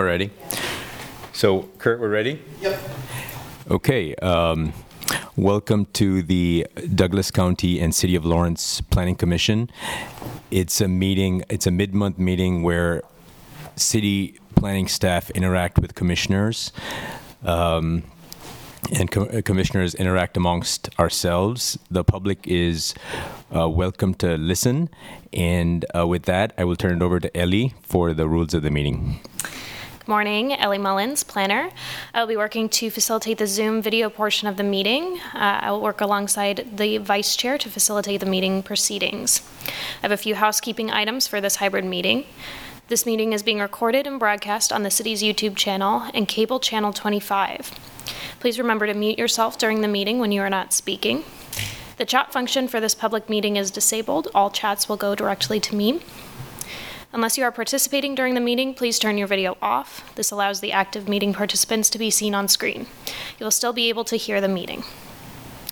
We're? So, Kurt, we're ready? Yep. Okay. Um, welcome to the Douglas County and City of Lawrence Planning Commission. It's a meeting, it's a mid month meeting where city planning staff interact with commissioners. Um, and co- uh, commissioners interact amongst ourselves. The public is uh, welcome to listen. And uh, with that, I will turn it over to Ellie for the rules of the meeting. Morning, Ellie Mullins, planner. I'll be working to facilitate the Zoom video portion of the meeting. Uh, I will work alongside the vice chair to facilitate the meeting proceedings. I have a few housekeeping items for this hybrid meeting. This meeting is being recorded and broadcast on the city's YouTube channel and cable channel 25. Please remember to mute yourself during the meeting when you are not speaking. The chat function for this public meeting is disabled. All chats will go directly to me. Unless you are participating during the meeting, please turn your video off. This allows the active meeting participants to be seen on screen. You will still be able to hear the meeting.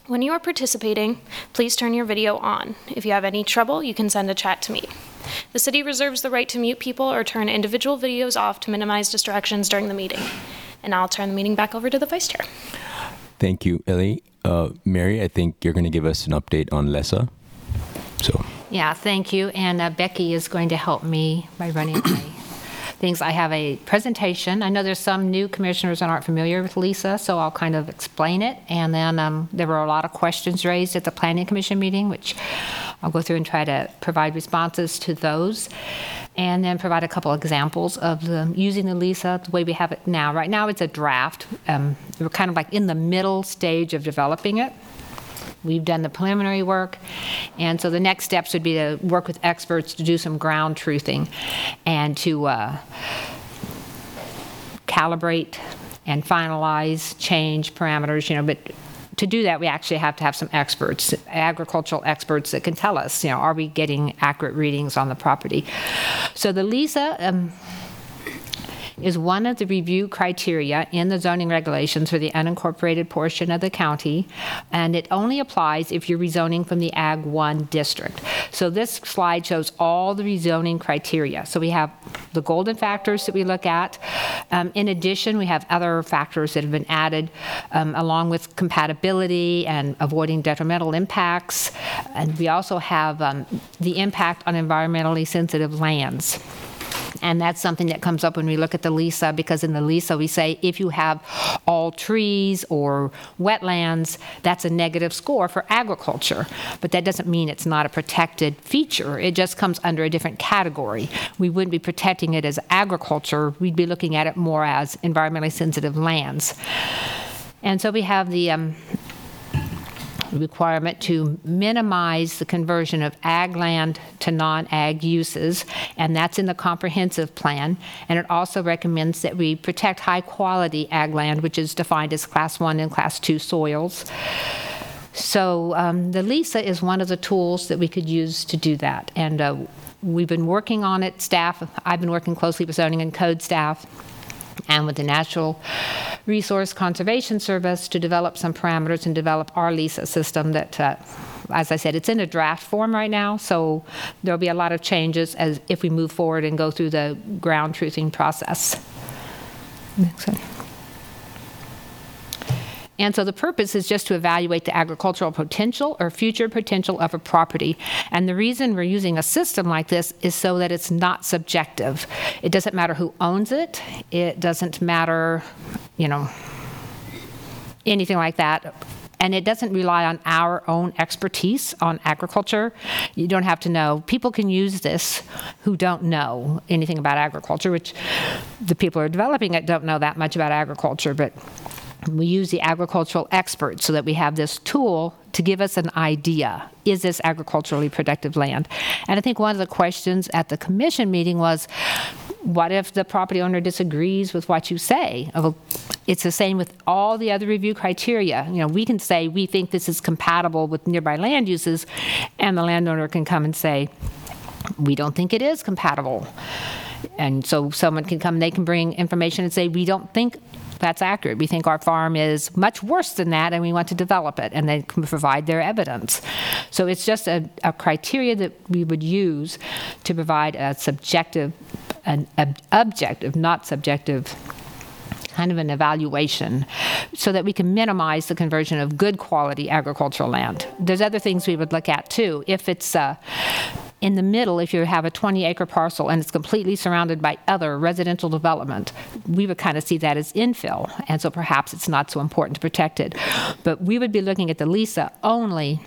When you are participating, please turn your video on. If you have any trouble, you can send a chat to me. The city reserves the right to mute people or turn individual videos off to minimize distractions during the meeting. And I'll turn the meeting back over to the vice chair. Thank you, Ellie. Uh, Mary, I think you're going to give us an update on LESA. So, Yeah, thank you. And uh, Becky is going to help me by running my things. I have a presentation. I know there's some new commissioners that aren't familiar with LESA, so I'll kind of explain it. And then um, there were a lot of questions raised at the Planning Commission meeting, which I'll go through and try to provide responses to those. And then provide a couple examples of the, using the LESA the way we have it now. Right now, it's a draft. Um, we're kind of like in the middle stage of developing it. We've done the preliminary work, and so the next steps would be to work with experts to do some ground truthing and to uh, calibrate and finalize, change parameters, you know, but to do that, we actually have to have some experts, agricultural experts that can tell us, you know, are we getting accurate readings on the property? So the LESA um, is one of the review criteria in the zoning regulations for the unincorporated portion of the county, and it only applies if you're rezoning from the Ag 1 district. So this slide shows all the rezoning criteria. So we have the golden factors that we look at. Um, in addition, we have other factors that have been added um, along with compatibility and avoiding detrimental impacts. And we also have um, the impact on environmentally sensitive lands. And that's something that comes up when we look at the LESA, because in the LESA, we say if you have all trees or wetlands, that's a negative score for agriculture. But that doesn't mean it's not a protected feature. It just comes under a different category. We wouldn't be protecting it as agriculture, we'd be looking at it more as environmentally sensitive lands. And so we have the um, requirement to minimize the conversion of ag land to non-ag uses, and that's in the comprehensive plan. And it also recommends that we protect high-quality ag land, which is defined as Class 1 and Class 2 soils. So um, the LESA is one of the tools that we could use to do that. And uh, we've been working on it, staff, I've been working closely with zoning and code staff and with the Natural Resource Conservation Service to develop some parameters and develop our LESA system that, uh, as I said, it's in a draft form right now, so there'll be a lot of changes as if we move forward and go through the ground truthing process. Next slide. And so the purpose is just to evaluate the agricultural potential or future potential of a property. And the reason we're using a system like this is so that it's not subjective. It doesn't matter who owns it, it doesn't matter, you know, anything like that. And it doesn't rely on our own expertise on agriculture. You don't have to know. People can use this who don't know anything about agriculture, which the people who are developing it don't know that much about agriculture, but we use the agricultural experts so that we have this tool to give us an idea. Is this agriculturally productive land? And i think one of the questions at the commission meeting was what if the property owner disagrees with what you say? It's the same with all the other review criteria. You know we can say we think this is compatible with nearby land uses and the landowner can come and say we don't think it is compatible and so someone can come they can bring information and say we don't think that's accurate. We think our farm is much worse than that and we want to develop it, and they can provide their evidence. So it's just a, a criteria that we would use to provide a subjective an ob- objective, not subjective kind of an evaluation so that we can minimize the conversion of good quality agricultural land. There's other things we would look at too. If it's uh, in the middle, if you have a 20 acre parcel and it's completely surrounded by other residential development, we would kind of see that as infill. And so perhaps it's not so important to protect it. But we would be looking at the LESA only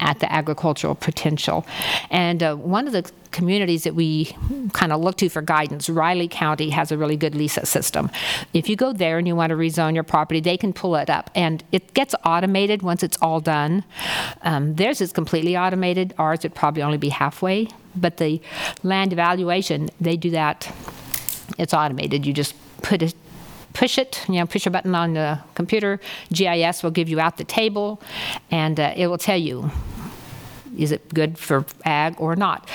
at the agricultural potential. And uh, one of the communities that we kind of look to for guidance, Riley County has a really good LESA system. If you go there and you want to rezone your property, they can pull it up. And it gets automated once it's all done. Um, theirs is completely automated. Ours would probably only be halfway. But the land evaluation, they do that. It's automated. You just put it push it, you know, push a button on the computer. GIS will give you out the table, and uh, it will tell you is it good for ag or not.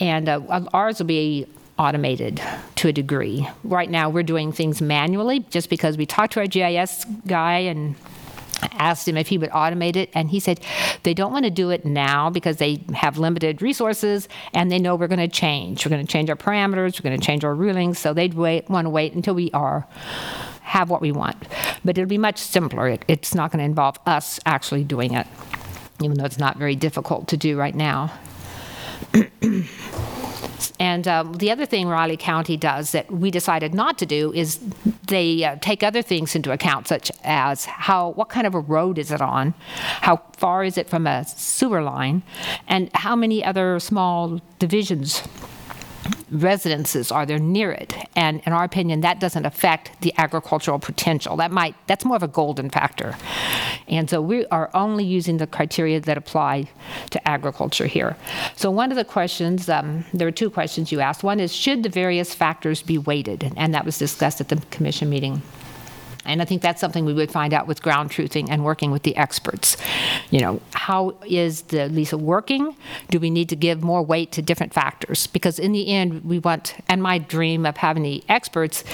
And uh, ours will be automated to a degree. Right now, we're doing things manually just because we talked to our GIS guy and asked him if he would automate it, and he said they don't want to do it now because they have limited resources and they know we're going to change. We're going to change our parameters, we're going to change our rulings, so they'd wait, want to wait until we are have what we want. But it'll be much simpler. It, it's not going to involve us actually doing it, even though it's not very difficult to do right now. And um, the other thing Riley County does that we decided not to do is they uh, take other things into account, such as how what kind of a road is it on, how far is it from a sewer line, and how many other small divisions residences are there near it? And in our opinion that doesn't affect the agricultural potential. That might that's more of a golden factor. And so we are only using the criteria that apply to agriculture here. So one of the questions um, there were two questions you asked. One is should the various factors be weighted? And that was discussed at the commission meeting and I think that's something we would find out with ground truthing and working with the experts. You know, how is the LESA working? Do we need to give more weight to different factors? Because in the end, we want, and my dream of having the experts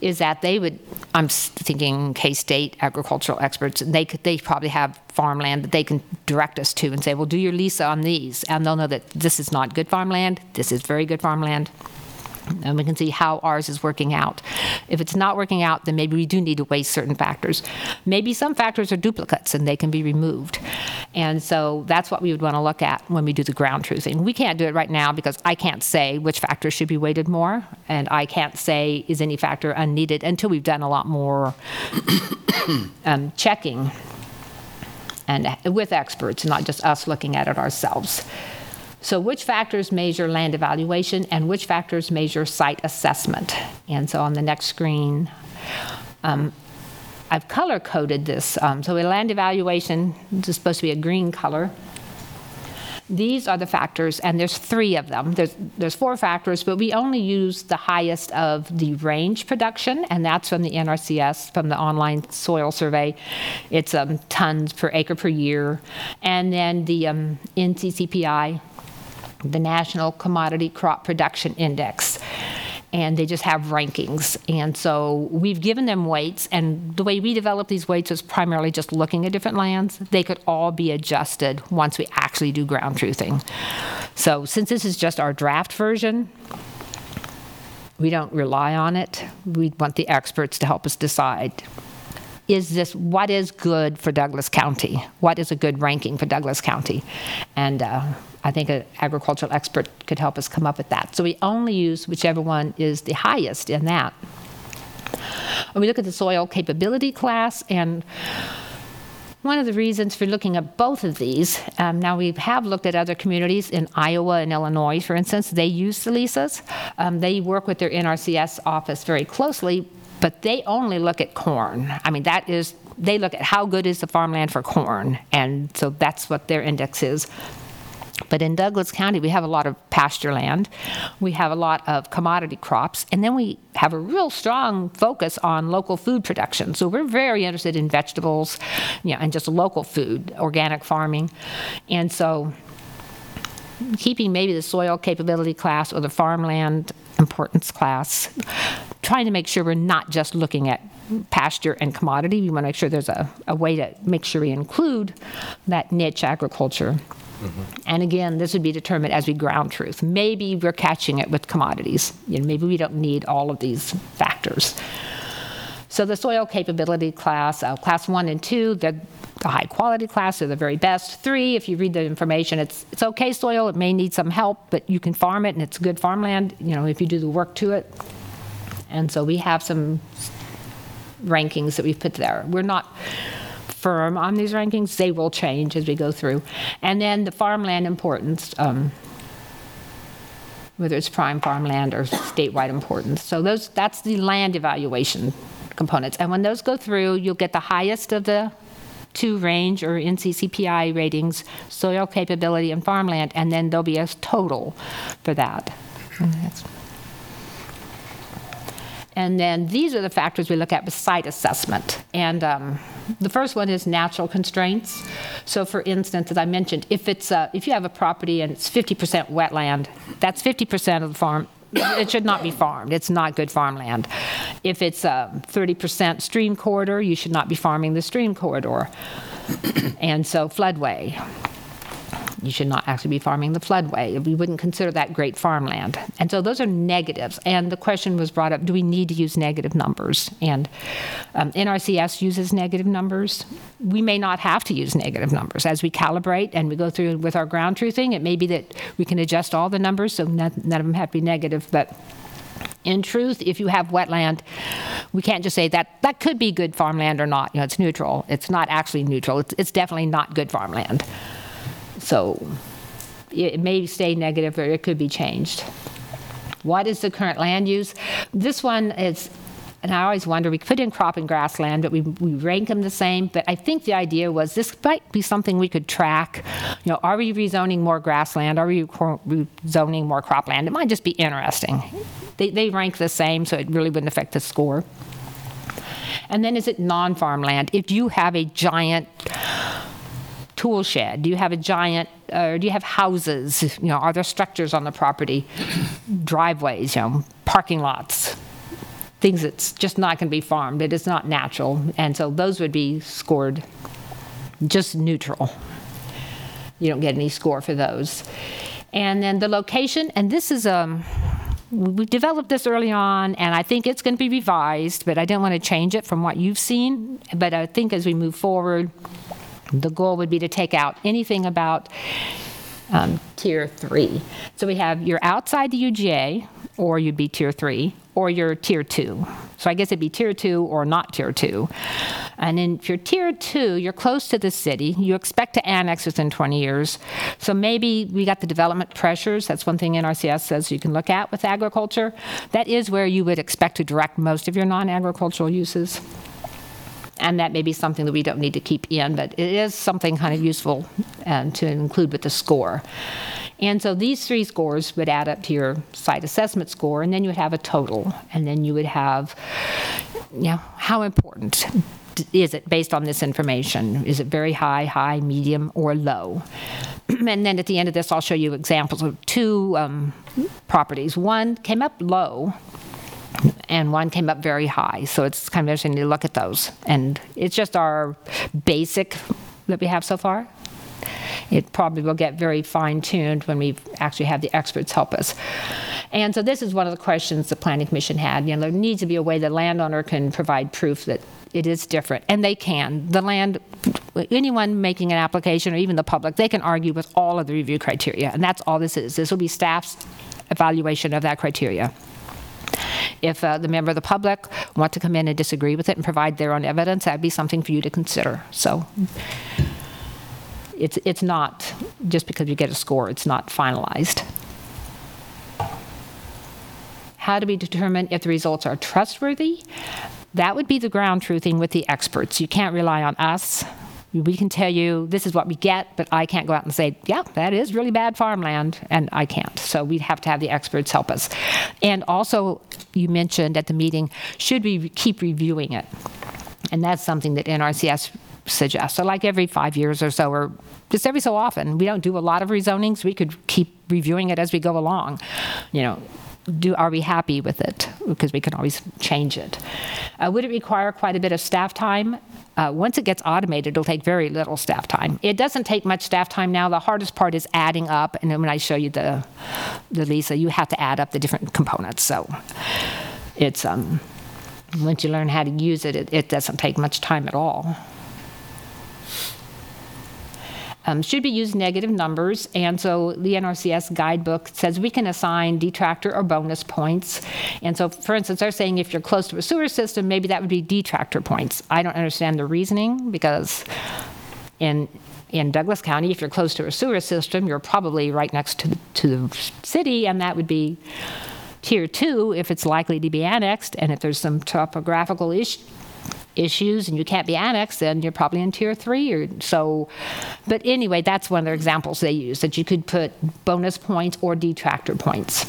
is that they would, I'm thinking K-State agricultural experts, and they could, they probably have farmland that they can direct us to and say, well, do your LESA on these. And they'll know that this is not good farmland, this is very good farmland and we can see how ours is working out. If it's not working out, then maybe we do need to weigh certain factors. Maybe some factors are duplicates and they can be removed. And so that's what we would want to look at when we do the ground truthing. We can't do it right now because I can't say which factors should be weighted more, and I can't say is any factor unneeded until we've done a lot more um, checking and with experts, not just us looking at it ourselves. So, which factors measure land evaluation and which factors measure site assessment? And so, on the next screen, um, I've color coded this. Um, so, a land evaluation is supposed to be a green color. These are the factors, and there's three of them. There's, there's four factors, but we only use the highest of the range production, and that's from the NRCS, from the online soil survey. It's um, tons per acre per year. And then the um, NCCPI, the National Commodity Crop Production Index. And they just have rankings. And so we've given them weights, and the way we develop these weights is primarily just looking at different lands. They could all be adjusted once we actually do ground truthing. So since this is just our draft version, we don't rely on it. We want the experts to help us decide is this what is good for Douglas County? What is a good ranking for Douglas County? And uh, I think an agricultural expert could help us come up with that. So we only use whichever one is the highest in that. When we look at the soil capability class, and one of the reasons for looking at both of these, um, now we have looked at other communities in Iowa and Illinois, for instance, they use the LESAs. Um, they work with their NRCS office very closely, but they only look at corn. I mean, that is, they look at how good is the farmland for corn, and so that's what their index is. But in Douglas County, we have a lot of pasture land, we have a lot of commodity crops, and then we have a real strong focus on local food production. So we're very interested in vegetables, you know, and just local food, organic farming. And so keeping maybe the soil capability class or the farmland importance class, trying to make sure we're not just looking at pasture and commodity. We want to make sure there's a, a way to make sure we include that niche agriculture And again, this would be determined as we ground truth. Maybe we're catching it with commodities. You know, maybe we don't need all of these factors. So the soil capability class, uh, class one and two, they're the high quality class, they're the very best. Three, if you read the information, it's it's okay soil. It may need some help, but you can farm it, and it's good farmland. You know, if you do the work to it. And so we have some rankings that we've put there. We're not firm on these rankings; they will change as we go through. And then the farmland importance. Um, whether it's prime farmland or statewide importance. So those, that's the land evaluation components. And when those go through, you'll get the highest of the two range or NCCPI ratings, soil capability and farmland, and then there'll be a total for that. And then these are the factors we look at with site assessment. And um, the first one is natural constraints. So for instance, as I mentioned, if it's, uh, if you have a property and it's 50% wetland, that's 50% of the farm, it should not be farmed. It's not good farmland. If it's a 30% stream corridor, you should not be farming the stream corridor. And so floodway, you should not actually be farming the floodway. We wouldn't consider that great farmland. And so those are negatives. And the question was brought up, do we need to use negative numbers? And um, NRCS uses negative numbers. We may not have to use negative numbers. As we calibrate and we go through with our ground truthing, it may be that we can adjust all the numbers so none, none of them have to be negative. But in truth, if you have wetland, we can't just say that that could be good farmland or not. You know, it's neutral. It's not actually neutral. It's, it's definitely not good farmland. So it may stay negative or it could be changed. What is the current land use? This one is, and I always wonder, we put in crop and grassland, but we, we rank them the same. But I think the idea was this might be something we could track. You know, are we rezoning more grassland? Are we rezoning more cropland? It might just be interesting. They, they rank the same, so it really wouldn't affect the score. And then is it non farmland? If you have a giant tool shed? Do you have a giant, or do you have houses? You know, are there structures on the property? Driveways, you know, parking lots, things that's just not going to be farmed. It is not natural. And so those would be scored just neutral. You don't get any score for those. And then the location, and this is um, we developed this early on, and I think it's going to be revised, but I didn't want to change it from what you've seen. But I think as we move forward, the goal would be to take out anything about um, tier three. So we have you're outside the UGA, or you'd be tier three, or you're tier two. So I guess it'd be tier two or not tier two. And then if you're tier two, you're close to the city. You expect to annex within 20 years. So maybe we got the development pressures. That's one thing NRCS says you can look at with agriculture. That is where you would expect to direct most of your non agricultural uses and that may be something that we don't need to keep in, but it is something kind of useful um, to include with the score. And so these three scores would add up to your site assessment score, and then you would have a total, and then you would have, you know, how important is it based on this information? Is it very high, high, medium, or low? and then at the end of this, I'll show you examples of two um, properties. One came up low, and one came up very high. So it's kind of interesting to look at those. And it's just our basic that we have so far. It probably will get very fine tuned when we actually have the experts help us. And so this is one of the questions the Planning Commission had. You know, there needs to be a way the landowner can provide proof that it is different, and they can. The land, anyone making an application, or even the public, they can argue with all of the review criteria, and that's all this is. This will be staff's evaluation of that criteria. If uh, the member of the public want to come in and disagree with it and provide their own evidence, that'd be something for you to consider. So it's, it's not, just because you get a score, it's not finalized. How do we determine if the results are trustworthy? That would be the ground truthing with the experts. You can't rely on us. We can tell you this is what we get, but I can't go out and say, yeah, that is really bad farmland, and I can't. So we'd have to have the experts help us. And also, you mentioned at the meeting, should we keep reviewing it? And that's something that NRCS suggests. So, like every five years or so, or just every so often, we don't do a lot of rezonings. We could keep reviewing it as we go along. You know, do are we happy with it? Because we can always change it. Uh, would it require quite a bit of staff time? Uh, once it gets automated, it'll take very little staff time. It doesn't take much staff time now. The hardest part is adding up, and when I show you the, the LESA, you have to add up the different components. So it's um, once you learn how to use it, it, it doesn't take much time at all. Um, should be used negative numbers, and so the NRCS guidebook says we can assign detractor or bonus points. And so, for instance, they're saying if you're close to a sewer system, maybe that would be detractor points. I don't understand the reasoning because in in Douglas County, if you're close to a sewer system, you're probably right next to the, to the city, and that would be tier two if it's likely to be annexed, and if there's some topographical issue issues and you can't be annexed, then you're probably in tier three or so. But anyway, that's one of the examples they use that you could put bonus points or detractor points.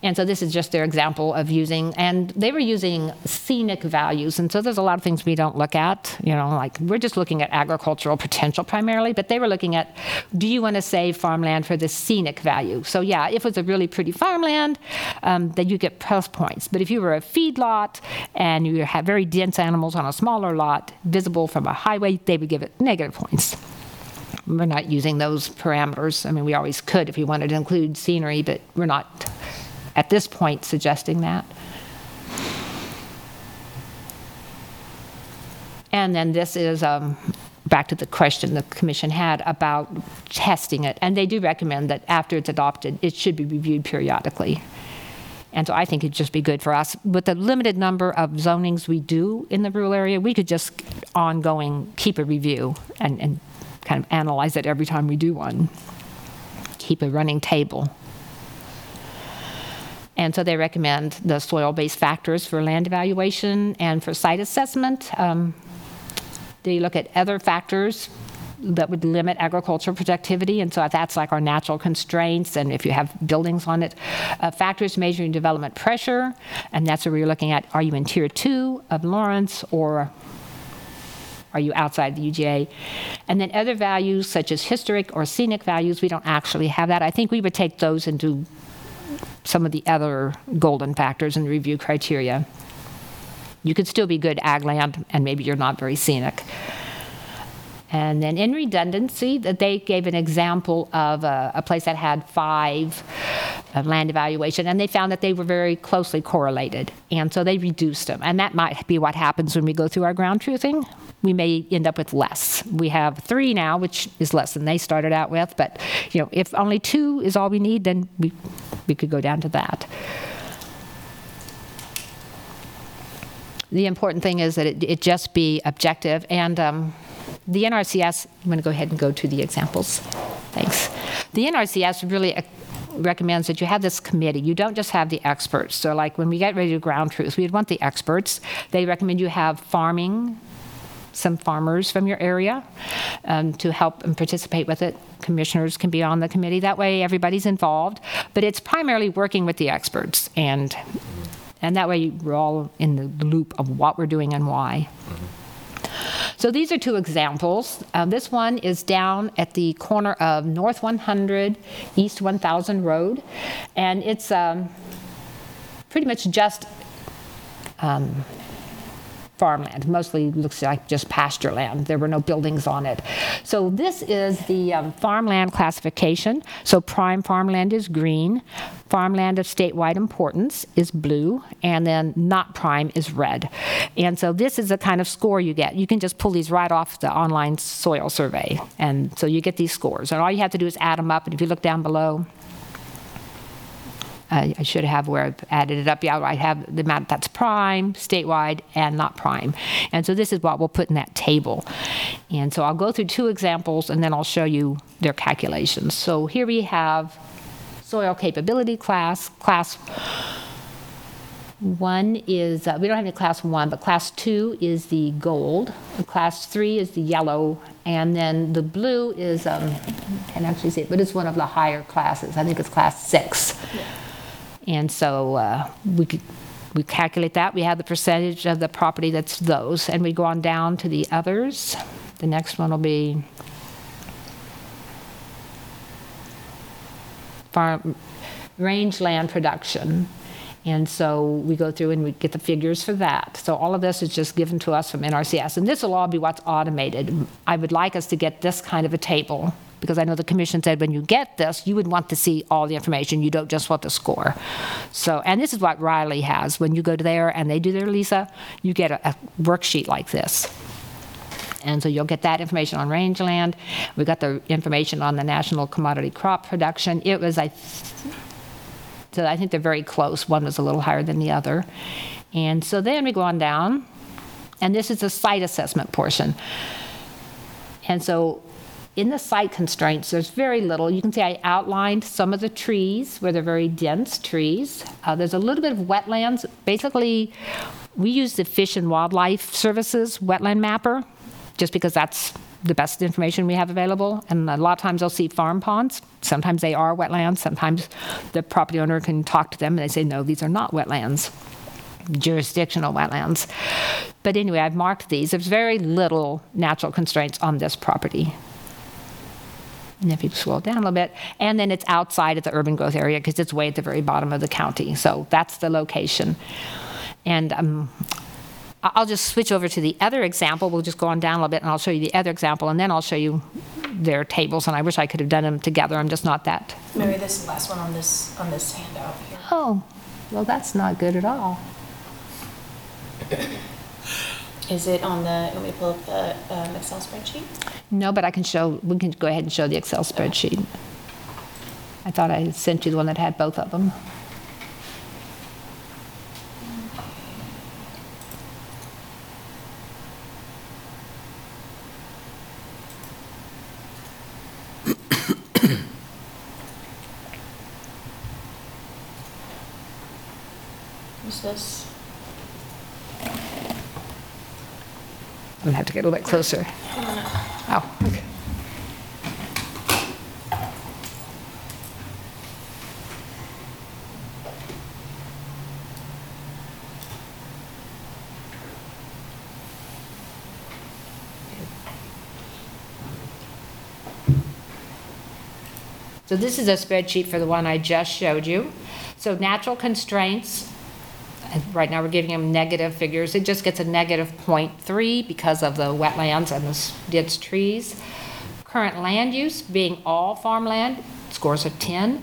And so this is just their example of using, and they were using scenic values. And so there's a lot of things we don't look at, you know, like we're just looking at agricultural potential primarily, but they were looking at do you want to save farmland for the scenic value? So yeah, if it's a really pretty farmland, um, then you get plus points. But if you were a feedlot and you have very dense animals on a smaller lot, visible from a highway, they would give it negative points we're not using those parameters. I mean, we always could if we wanted to include scenery, but we're not at this point suggesting that. And then this is um, back to the question the commission had about testing it. And they do recommend that after it's adopted, it should be reviewed periodically. And so I think it'd just be good for us. With the limited number of zonings we do in the rural area, we could just ongoing keep a review and, and kind of analyze it every time we do one. Keep a running table. And so they recommend the soil-based factors for land evaluation and for site assessment. Um, they look at other factors that would limit agricultural productivity, and so that's like our natural constraints, and if you have buildings on it. Uh, factors measuring development pressure, and that's where we're looking at, are you in tier two of Lawrence, or are you outside the UGA? And then other values such as historic or scenic values, we don't actually have that. I think we would take those into some of the other golden factors the review criteria. You could still be good ag land, and maybe you're not very scenic. And then in redundancy, that they gave an example of a, a place that had five uh, land evaluation, and they found that they were very closely correlated, and so they reduced them. And that might be what happens when we go through our ground truthing. We may end up with less. We have three now, which is less than they started out with. But you know, if only two is all we need, then we we could go down to that. The important thing is that it, it just be objective and. Um, the NRCS, I'm going to go ahead and go to the examples. Thanks. The NRCS really recommends that you have this committee. You don't just have the experts. So, like when we get ready to ground truth, we'd want the experts. They recommend you have farming, some farmers from your area um, to help and participate with it. Commissioners can be on the committee. That way, everybody's involved. But it's primarily working with the experts, and and that way we're all in the loop of what we're doing and why. Mm-hmm. So these are two examples. Uh, this one is down at the corner of North 100, East 1000 Road, and it's um, pretty much just um, farmland. Mostly looks like just pasture land. There were no buildings on it. So this is the um, farmland classification. So prime farmland is green, farmland of statewide importance is blue, and then not prime is red. And so this is the kind of score you get. You can just pull these right off the online soil survey. And so you get these scores. And all you have to do is add them up. And if you look down below, I should have where I've added it up. Yeah, I have the amount that's prime, statewide, and not prime. And so this is what we'll put in that table. And so I'll go through two examples and then I'll show you their calculations. So here we have soil capability class. Class one is, uh, we don't have any class one, but class two is the gold. Class three is the yellow. And then the blue is, um, I can't actually see it, but it's one of the higher classes. I think it's class six. Yeah. And so uh, we could, we calculate that. We have the percentage of the property that's those, and we go on down to the others. The next one will be farm, rangeland production. And so we go through and we get the figures for that. So all of this is just given to us from NRCS. And this will all be what's automated. I would like us to get this kind of a table because I know the commission said when you get this, you would want to see all the information. You don't just want the score. So, and this is what Riley has. When you go to there and they do their LESA, you get a, a worksheet like this. And so you'll get that information on rangeland. We got the information on the national commodity crop production. It was, I, so I think they're very close. One was a little higher than the other. And so then we go on down, and this is the site assessment portion. And so in the site constraints, there's very little. You can see I outlined some of the trees where they're very dense trees. Uh, there's a little bit of wetlands. Basically, we use the Fish and Wildlife Services wetland mapper just because that's the best information we have available. And a lot of times they'll see farm ponds. Sometimes they are wetlands. Sometimes the property owner can talk to them and they say, no, these are not wetlands jurisdictional wetlands. But anyway, I've marked these. There's very little natural constraints on this property. And if you scroll down a little bit, and then it's outside of the urban growth area because it's way at the very bottom of the county. So that's the location. And um, I'll just switch over to the other example. We'll just go on down a little bit and I'll show you the other example and then I'll show you their tables. And I wish I could have done them together. I'm just not that. Maybe this last one on this, on this handout here. Oh, well, that's not good at all. Is it on the, you want me to pull up the um, Excel spreadsheet? No, but I can show, we can go ahead and show the Excel spreadsheet. I thought I sent you the one that had both of them. Is this? Gonna have to get a little bit closer. Oh, okay. So this is a spreadsheet for the one I just showed you. So natural constraints, Right now, we're giving them negative figures. It just gets a negative 0.3 because of the wetlands and the dense trees. Current land use being all farmland, scores a 10.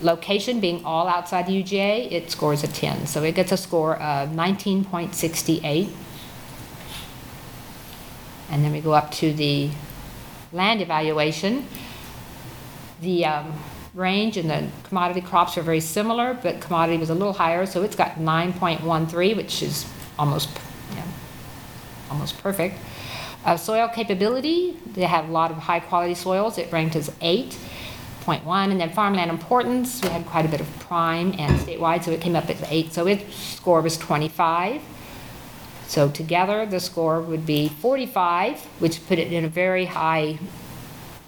Location being all outside the UGA, it scores a 10. So it gets a score of 19.68. And then we go up to the land evaluation. The um, range and the commodity crops are very similar, but commodity was a little higher, so it's got 9.13, which is almost, you know, almost perfect. Uh, Soil capability, they have a lot of high-quality soils. It ranked as 8.1. And then farmland importance, we had quite a bit of prime and statewide, so it came up as 8. So its score was 25. So together, the score would be 45, which put it in a very high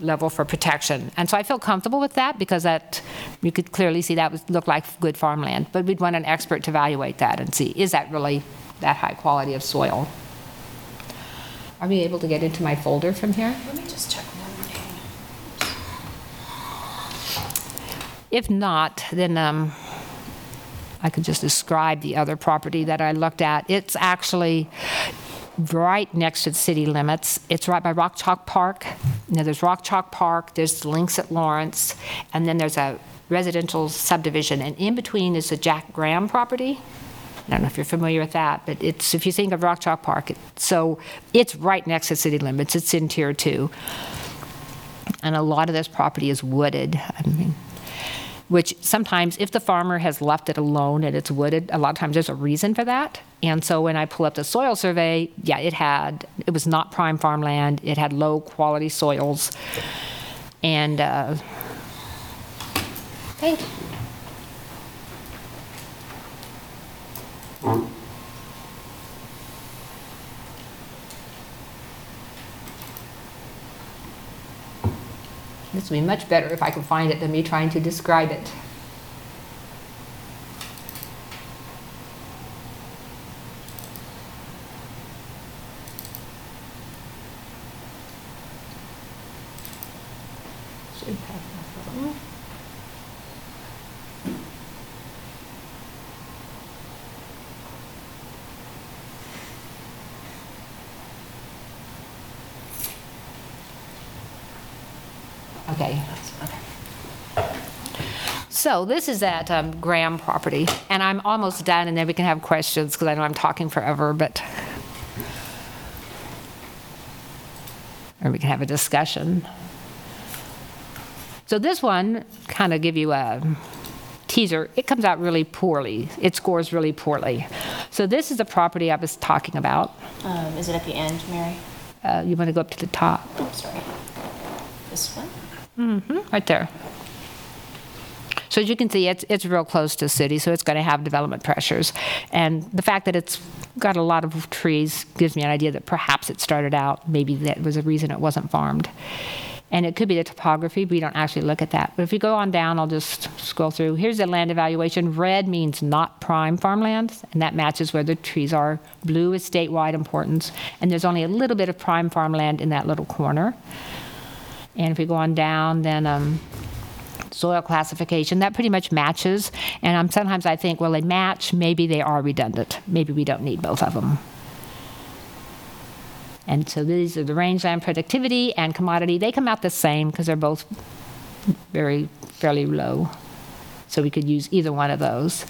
level for protection. And so I feel comfortable with that because that, you could clearly see that was, looked like good farmland. But we'd want an expert to evaluate that and see, is that really that high quality of soil? Are we able to get into my folder from here? Let me just check one thing. If not, then um, I could just describe the other property that I looked at. It's actually right next to the city limits. It's right by Rock Chalk Park. Now, there's Rock Chalk Park, there's the Links at Lawrence, and then there's a residential subdivision, and in between is the Jack Graham property. I don't know if you're familiar with that, but it's, if you think of Rock Chalk Park, it- so it's right next to city limits. It's in Tier 2. And a lot of this property is wooded. I mean, which sometimes if the farmer has left it alone and it's wooded, a lot of times there's a reason for that. And so when I pull up the soil survey, yeah, it had, it was not prime farmland, it had low quality soils. And, uh, thank you. This would be much better if I could find it than me trying to describe it. Should have that one. Okay. So this is at um, Graham property, and I'm almost done, and then we can have questions, because I know I'm talking forever, but, or we can have a discussion. So this one, kind of give you a teaser, it comes out really poorly. It scores really poorly. So this is the property I was talking about. Um, is it at the end, Mary? Uh, You want to go up to the top, Oh, sorry. This one? Mm-hmm, right there. So as you can see, it's, it's real close to the city, so it's going to have development pressures. And the fact that it's got a lot of trees gives me an idea that perhaps it started out, maybe that was a reason it wasn't farmed. And it could be the topography, but we don't actually look at that. But if you go on down, I'll just scroll through. Here's the land evaluation. Red means not prime farmland, and that matches where the trees are. Blue is statewide importance, and there's only a little bit of prime farmland in that little corner. And if we go on down, then um, soil classification, that pretty much matches. And um, sometimes I think, well, they match, maybe they are redundant. Maybe we don't need both of them. And so these are the rangeland productivity and commodity. They come out the same because they're both very fairly low. So we could use either one of those.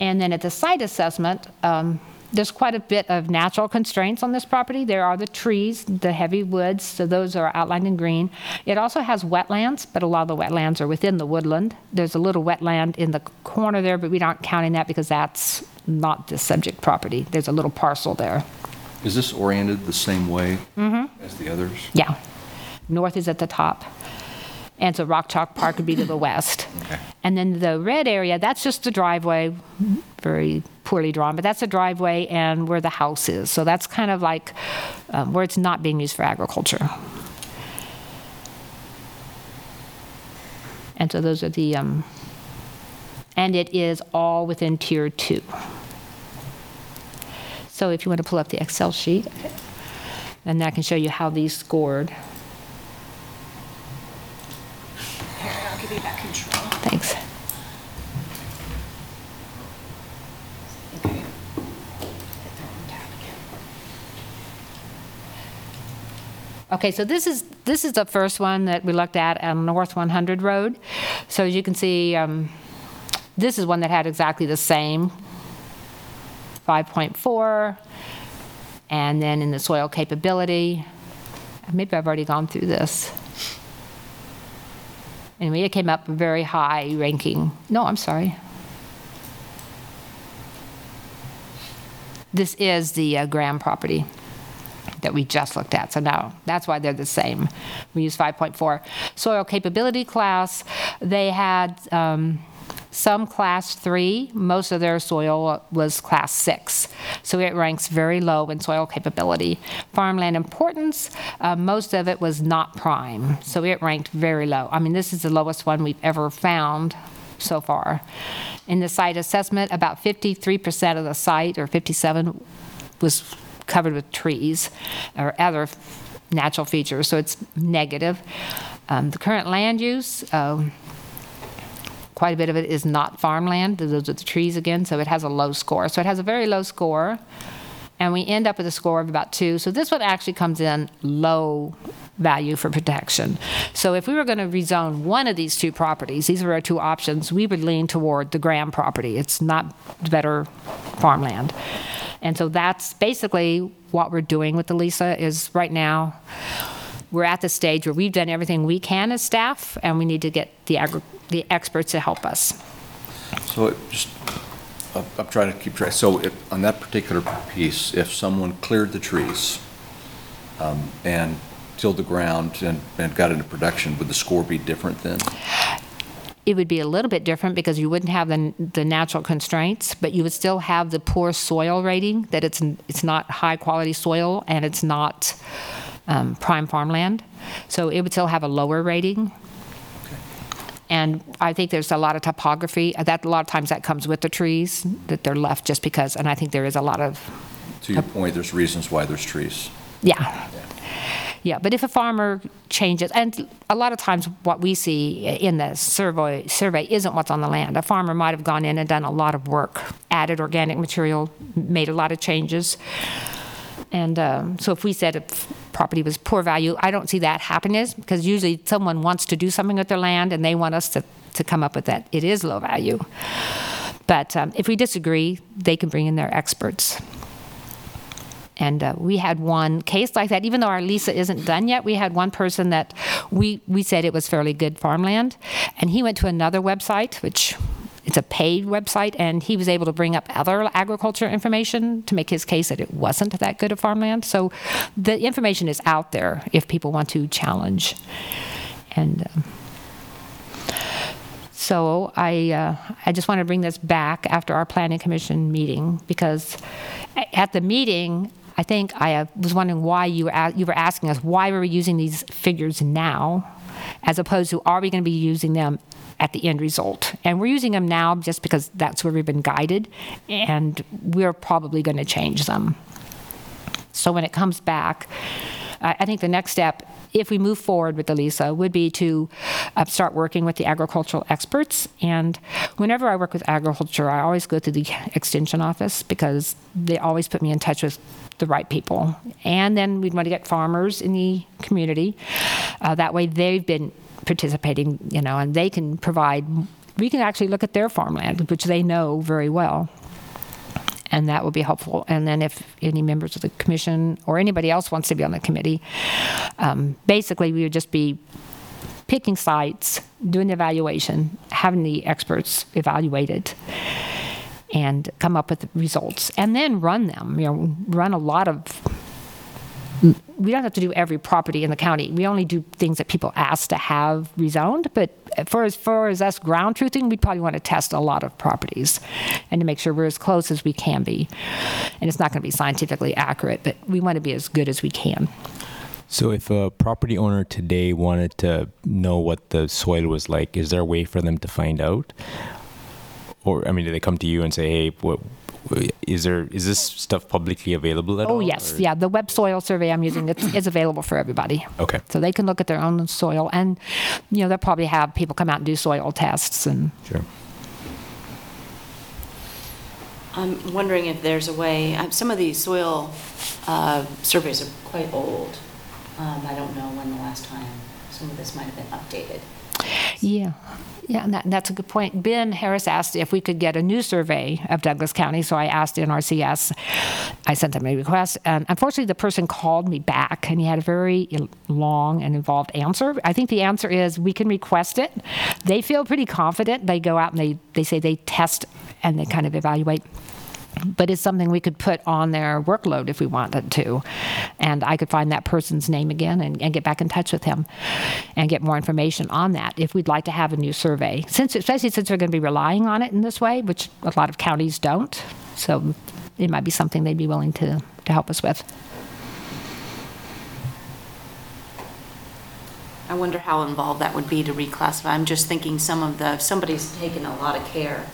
And then at the site assessment, um, there's quite a bit of natural constraints on this property. There are the trees, the heavy woods, so those are outlined in green. It also has wetlands, but a lot of the wetlands are within the woodland. There's a little wetland in the corner there, but we aren't counting that because that's not the subject property. There's a little parcel there. Is this oriented the same way mm-hmm. as the others? Yeah. North is at the top. And so Rock Chalk Park would be to the west. Okay. And then the red area, that's just the driveway, very poorly drawn, but that's the driveway and where the house is. So that's kind of like um, where it's not being used for agriculture. And so those are the, um, and it is all within tier two. So if you want to pull up the Excel sheet, and I can show you how these scored. I'll give you that control. Thanks. Okay. So this is, this is the first one that we looked at on North 100 Road. So as you can see, um, this is one that had exactly the same, 5.4, and then in the soil capability, maybe I've already gone through this. Anyway, it came up very high ranking. No, I'm sorry. This is the uh, Graham property that we just looked at. So now that's why they're the same. We use 5.4. Soil capability class, they had um, some class three. Most of their soil was class six. So it ranks very low in soil capability. Farmland importance, uh, most of it was not prime. So it ranked very low. I mean, this is the lowest one we've ever found so far. In the site assessment, about 53% of the site, or 57, was covered with trees or other natural features, so it's negative. Um, the current land use, um, quite a bit of it is not farmland. Those are the trees again, so it has a low score. So it has a very low score, and we end up with a score of about two. So this one actually comes in low value for protection. So if we were going to rezone one of these two properties, these are our two options, we would lean toward the Graham property. It's not better farmland. And so that's basically what we're doing with the LESA is right now, we're at the stage where we've done everything we can as staff, and we need to get the, agri- the experts to help us. So it just, I'm- I'm trying to keep track. So if, on that particular piece, if someone cleared the trees um, and tilled the ground and, and got into production, would the score be different then? It would be a little bit different because you wouldn't have the, the natural constraints, but you would still have the poor soil rating, that it's, it's not high-quality soil and it's not um, prime farmland. So it would still have a lower rating. And I think there's a lot of topography, that, a lot of times that comes with the trees, that they're left just because, and I think there is a lot of To your point, there's reasons why there's trees. Yeah. Yeah, but if a farmer changes, and a lot of times what we see in the survey, survey isn't what's on the land. A farmer might have gone in and done a lot of work, added organic material, made a lot of changes. And um, so if we said, if property was poor value. I don't see that happening because usually someone wants to do something with their land and they want us to, to come up with that it is low value. But um, if we disagree, they can bring in their experts. And uh, we had one case like that, even though our LESA isn't done yet, we had one person that we, we said it was fairly good farmland. And he went to another website, which it's a paid website, and he was able to bring up other agriculture information to make his case that it wasn't that good of farmland. So the information is out there if people want to challenge. And um, so I, uh, I just want to bring this back after our planning commission meeting because at the meeting, I think I uh, was wondering why you were, you were asking us why were we using these figures now, as opposed to are we going to be using them at the end result? And we're using them now just because that's where we've been guided, and we're probably going to change them. So when it comes back, I I think the next step, if we move forward with the LESA, would be to uh, start working with the agricultural experts. And whenever I work with agriculture, I always go to the extension office because they always put me in touch with the right people. And then we'd want to get farmers in the community. Uh, that way, they've been participating, you know, and they can provide. We can actually look at their farmland, which they know very well and that would be helpful. And then if any members of the commission or anybody else wants to be on the committee, um, basically we would just be picking sites, doing the evaluation, having the experts evaluate it, and come up with results, and then run them. You know, run a lot of. We don't have to do every property in the county. We only do things that people ask to have rezoned. But for as far as us ground truthing, we'd probably want to test a lot of properties and to make sure we're as close as we can be. And it's not going to be scientifically accurate, but we want to be as good as we can. So, if a property owner today wanted to know what the soil was like, is there a way for them to find out? Or, I mean, do they come to you and say, "Hey, what is there? Is this stuff publicly available at all?" Oh, yes. or- Yeah, the web soil survey I'm using it's, is available for everybody. Okay. So they can look at their own soil, and you know they'll probably have people come out and do soil tests and Sure. I'm wondering if there's a way, um, some of these soil uh, surveys are quite old. Um, I don't know when the last time some of this might have been updated. Yeah, yeah, and that, that's a good point. Ben Harris asked if we could get a new survey of Douglas County, so I asked NRCS. I sent them a request, and unfortunately, the person called me back, and he had a very long and involved answer. I think the answer is we can request it. They feel pretty confident. They go out and they they say they test and they kind of evaluate but it's something we could put on their workload if we wanted to. And I could find that person's name again and, and get back in touch with him and get more information on that if we'd like to have a new survey. Since, especially since we're going to be relying on it in this way, which a lot of counties don't. So it might be something they'd be willing to, to help us with. I wonder how involved that would be to reclassify. I'm just thinking some of the, somebody's taken a lot of care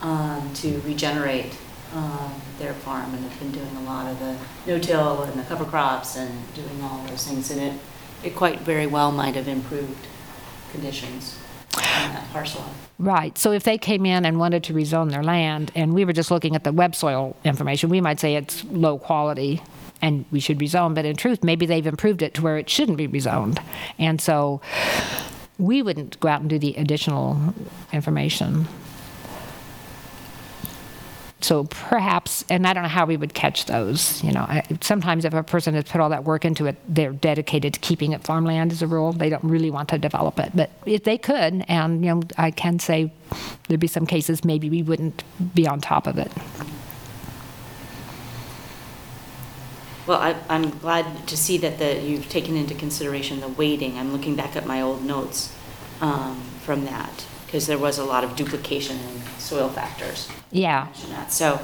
um, to regenerate um, their farm and have been doing a lot of the no-till and the cover crops and doing all those things, and it, it quite very well might have improved conditions on that parcel. Right. So if they came in and wanted to rezone their land and we were just looking at the web soil information, we might say it's low quality and we should rezone. But in truth, maybe they've improved it to where it shouldn't be rezoned. And so we wouldn't go out and do the additional information. So perhaps, and I don't know how we would catch those. You know, I, sometimes if a person has put all that work into it, they're dedicated to keeping it farmland as a rule. They don't really want to develop it, but if they could, and you know, I can say there'd be some cases maybe we wouldn't be on top of it. Well, I, I'm glad to see that the, you've taken into consideration the weighting. I'm looking back at my old notes um, from that, because there was a lot of duplication in soil factors. Yeah, that. So,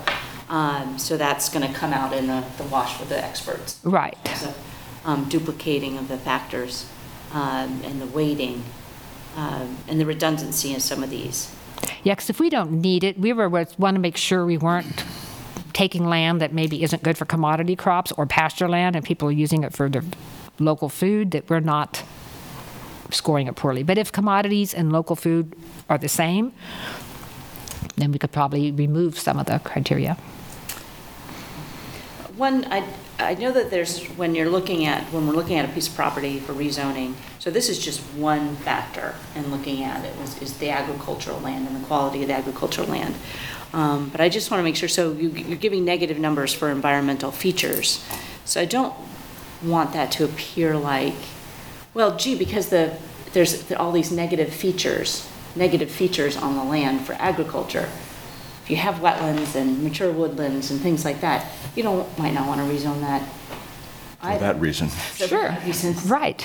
um, so that's going to come out in the, the wash with the experts. right. So, um, duplicating of the factors um, and the weighting um, and the redundancy in some of these. Yeah, because if we don't need it, we were want to make sure we weren't taking land that maybe isn't good for commodity crops or pasture land, and people are using it for their local food. That we're not scoring it poorly. But if commodities and local food are the same, then we could probably remove some of the criteria. One, I, I know that there's, when you're looking at, when we're looking at a piece of property for rezoning, so this is just one factor in looking at it, is, is the agricultural land and the quality of the agricultural land. Um, But I just want to make sure, so you, you're giving negative numbers for environmental features. So I don't want that to appear like, well, gee, because the, there's all these negative features, negative features on the land for agriculture. If you have wetlands and mature woodlands and things like that, you don't, might not want to rezone that. For that reason. So for Sure. that reason- Right,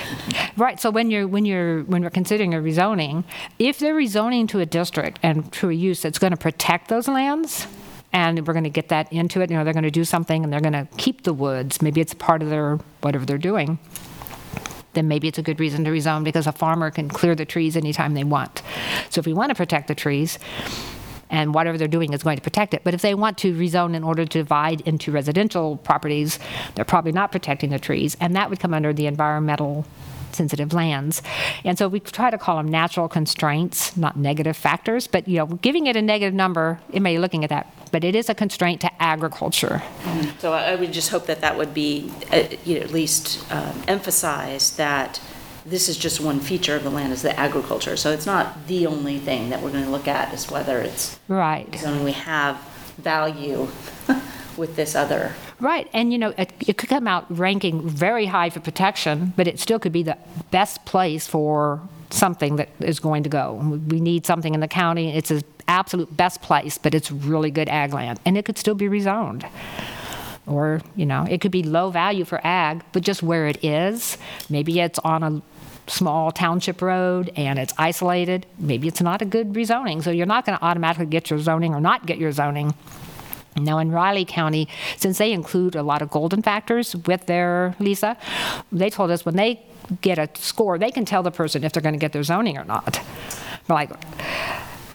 right. So when you're, when you're, when we're considering a rezoning, if they're rezoning to a district and to a use that's going to protect those lands, and we're going to get that into it, you know, they're going to do something and they're going to keep the woods, maybe it's part of their, whatever they're doing, then maybe it's a good reason to rezone because a farmer can clear the trees anytime they want. So if we want to protect the trees, and whatever they're doing is going to protect it. But if they want to rezone in order to divide into residential properties, they're probably not protecting the trees, and that would come under the environmental sensitive lands. And so we try to call them natural constraints, not negative factors, but you know, giving it a negative number, it may be looking at that, but it is a constraint to agriculture. So I would just hope that that would be, uh, you know, at least um, emphasize that this is just one feature of the land is the agriculture. So it's not the only thing that we're going to look at is whether it's Right. zoning we have value with this other. Right, and you know, it, it could come out ranking very high for protection, but it still could be the best place for something that is going to go. We need something in the county, it's the absolute best place, but it's really good ag land, and it could still be rezoned. Or, you know, it could be low value for ag, but just where it is, maybe it's on a small township road and it's isolated, maybe it's not a good rezoning, so you're not going to automatically get your zoning or not get your zoning. Now, in Riley County, since they include a lot of golden factors with their LESA, they told us when they get a score, they can tell the person if they're going to get their zoning or not. We're like,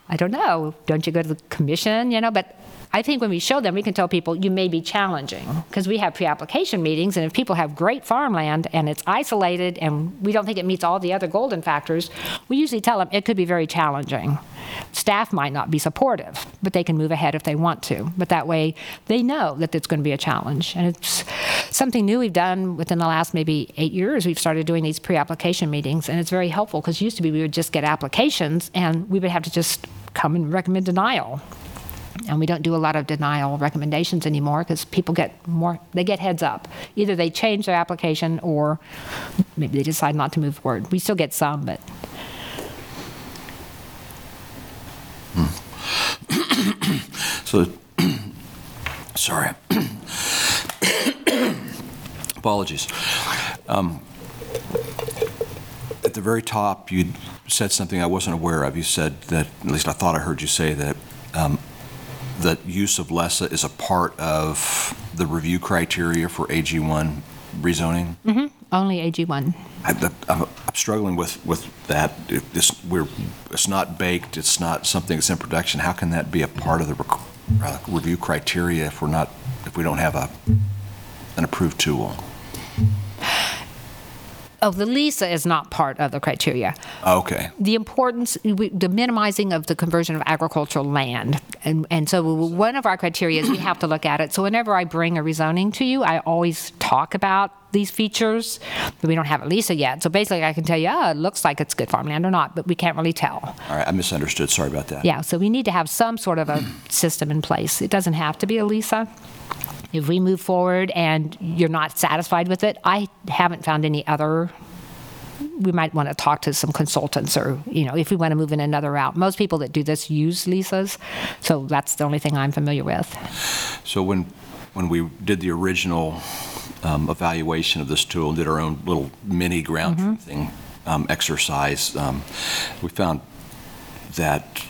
I don't know. Don't you go to the commission? You know, but I think when we show them, we can tell people you may be challenging because we have pre-application meetings, and if people have great farmland and it's isolated and we don't think it meets all the other golden factors, we usually tell them it could be very challenging. Staff might not be supportive, but they can move ahead if they want to. But that way, they know that it's going to be a challenge, and it's something new we've done within the last maybe eight years. We've started doing these pre-application meetings, and it's very helpful because used to be we would just get applications and we would have to just come and recommend denial. And we don't do a lot of denial recommendations anymore because people get more, they get heads up. Either they change their application or maybe they decide not to move forward. We still get some, but So, sorry. Apologies. Um, At the very top, you said something I wasn't aware of. You said that, at least I thought I heard you say that, um, that use of LESA is a part of the review criteria for AG1 rezoning? only AG1. I, I'm, I'm struggling with, with that. If This, we're, it's not baked, it's not something that's in production. How can that be a part of the rec- uh, review criteria if we're not, if we don't have a, an approved tool? Oh, the LESA is not part of the criteria. Oh, okay, the importance, we- the minimizing of the conversion of agricultural land. And, and so one of our criteria is we have to look at it. So whenever I bring a rezoning to you, I always talk about these features, we don't have a LESA yet. So basically, I can tell you, oh, it looks like it's good farmland or not, but we can't really tell. all right, I misunderstood, sorry about that. Yeah, so we need to have some sort of a system in place. It doesn't have to be a LESA. If we move forward and you're not satisfied with it, I haven't found any other. We might want to talk to some consultants or, you know, if we want to move in another route. Most people that do this use LESAs, so that's the only thing I'm familiar with. So when, when we did the original um, evaluation of this tool and did our own little mini ground truthing um, exercise, um, we found that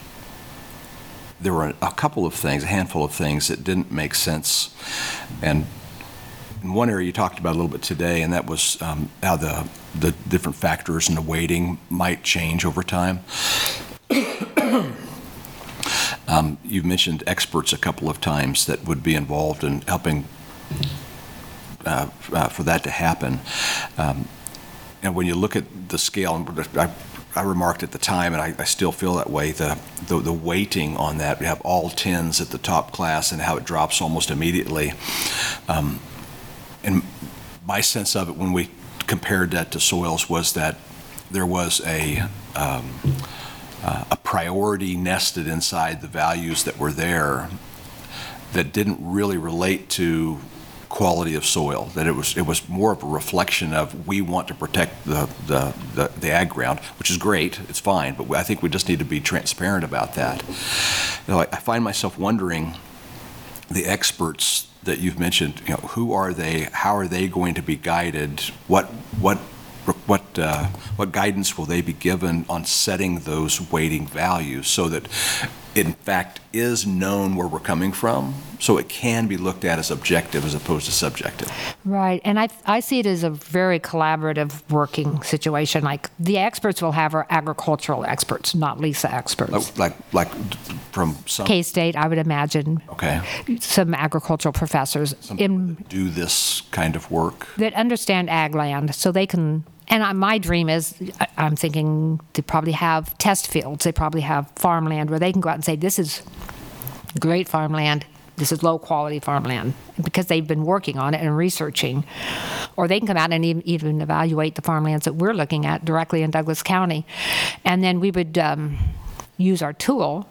there were a couple of things, a handful of things that didn't make sense. And in one area you talked about a little bit today, and that was um, how the, the different factors and the weighting might change over time. Um, You've mentioned experts a couple of times that would be involved in helping uh, uh, for that to happen. Um, And when you look at the scale, and I I remarked at the time, and I I still feel that way, the the the weighting on that, we have all 10s at the top class and how it drops almost immediately. Um, and my sense of it when we compared that to soils was that there was a, um, uh, a priority nested inside the values that were there that didn't really relate to quality of soil, that it was, it was more of a reflection of, we want to protect the, the, the the ag ground, which is great, it's fine, but I think we just need to be transparent about that. You know, I I find myself wondering, the experts that you've mentioned, you know, who are they? How are they going to be guided? What, what, what, uh, what guidance will they be given on setting those weighting values so that in fact is known where we're coming from, so it can be looked at as objective as opposed to subjective? Right, and I, I see it as a very collaborative working situation. Like, the experts we'll have are agricultural experts, not LESA experts. Like, like from some, K-State, I would imagine, okay, some agricultural professors in, do this kind of work? that understand ag land, so they can, and I- my dream is, I- I'm thinking they probably have test fields, they probably have farmland where they can go out and say, this is great farmland, this is low-quality farmland, because they've been working on it and researching. Or they can come out and even- even evaluate the farmlands that we're looking at directly in Douglas County. And then we would um, use our tool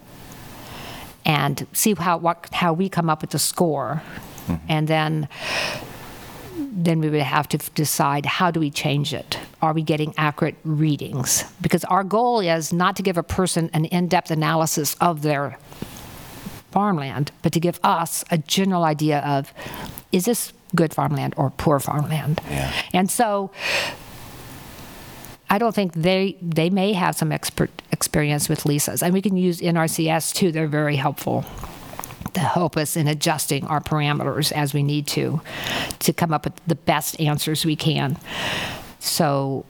and see how, what, how we come up with the score. And then then we would have to decide how do we change it? Are we getting accurate readings? Because our goal is not to give a person an in depth analysis of their farmland, but to give us a general idea of is this good farmland or poor farmland? Yeah. And so I don't think they they may have some expert experience with LESAs, and we can use NRCS too. They're very helpful to help us in adjusting our parameters as we need to to come up with the best answers we can. So.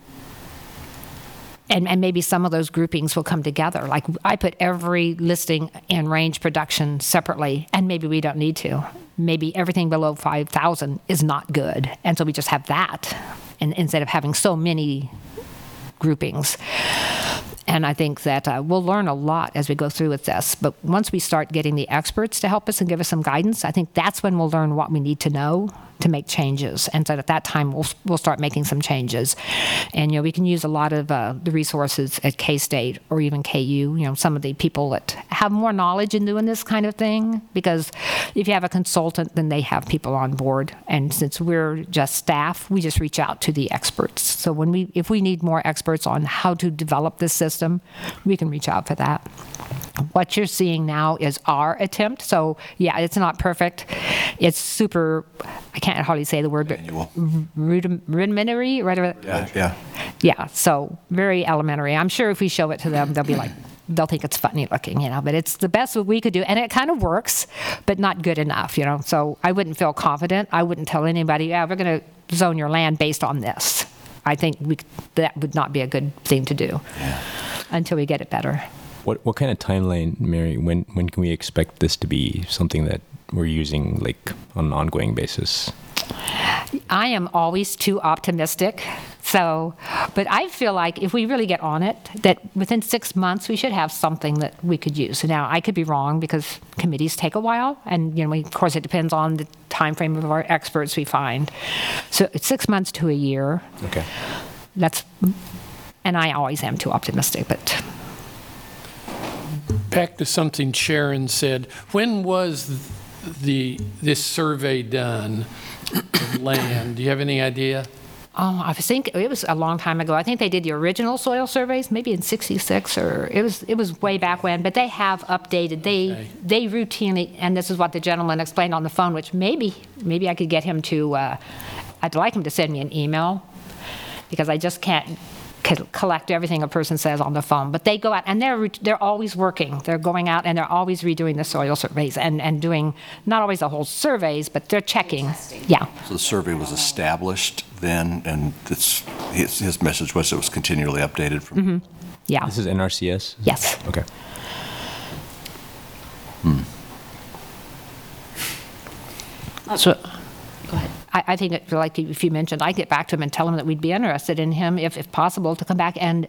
And, and maybe some of those groupings will come together. Like I put every listing and range production separately, and maybe we don't need to. Maybe everything below 5,000 is not good. And so we just have that and, instead of having so many groupings. And I think that uh, we'll learn a lot as we go through with this. But once we start getting the experts to help us and give us some guidance, I think that's when we'll learn what we need to know to make changes. And so at that time, we'll, we'll start making some changes. And, you know, we can use a lot of uh, the resources at K-State or even KU, you know, some of the people that have more knowledge in doing this kind of thing. Because if you have a consultant, then they have people on board. And since we're just staff, we just reach out to the experts. So when we, if we need more experts on how to develop this system, we can reach out for that. What you're seeing now is our attempt. So yeah, it's not perfect. It's super. I can't hardly say the word, but rudim- rudimentary, right? Yeah, yeah. Yeah, so very elementary. I'm sure if we show it to them, they'll be like, they'll think it's funny looking, you know, but it's the best we could do. And it kind of works, but not good enough, you know. So I wouldn't feel confident. I wouldn't tell anybody, yeah, we're going to zone your land based on this. I think we, that would not be a good thing to do until we get it better. What what kind of timeline, Mary? When when can we expect this to be something that we're using like on an ongoing basis? I am always too optimistic. So, but I feel like if we really get on it, that within six months we should have something that we could use. Now, I could be wrong because committees take a while, and you know, we, of course, it depends on the time frame of our experts we find. So, it's six months to a year. Okay. That's, and I always am too optimistic, but Back to something Sharon said. When was the, this survey done of land? Do you have any idea? Oh, I think it was a long time ago. I think they did the original soil surveys, maybe in '66, or it was it was way back when. But they have updated. They Okay. they routinely, and this is what the gentleman explained on the phone, which maybe maybe I could get him to. Uh, I'd like him to send me an email because I just can't collect everything a person says on the phone. But they go out and they're they're always working. They're going out and they're always redoing the soil surveys and and doing not always the whole surveys, but they're checking. Yeah. So the survey was established then, and it's, his, his message was it was continually updated from, mm-hmm. Yeah. This is NRCS. Yes. Okay. Hmm. Uh, so Go ahead. I, I think, it- like if you mentioned, I get back to him and tell him that we'd be interested in him, if, if possible, to come back and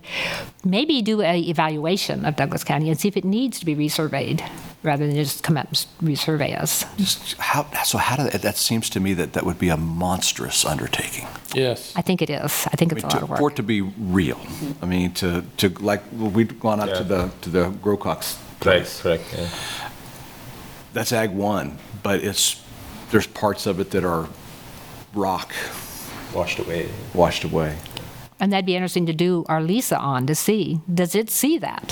maybe do a evaluation of Douglas County and see if it needs to be resurveyed, rather than just come out and resurvey us. Just how, so how do, that seems to me that that would be a monstrous undertaking. Yes. I think it is. I think I it's a lot to- of work. For it to be real. I mean, to, to, like, we'd gone out to the, to the Grocox place. correct, yeah. That's Ag One, but it's, there's parts of it that are rock Washed away. washed away. And that'd be interesting to do our LESA on to see, does it see that?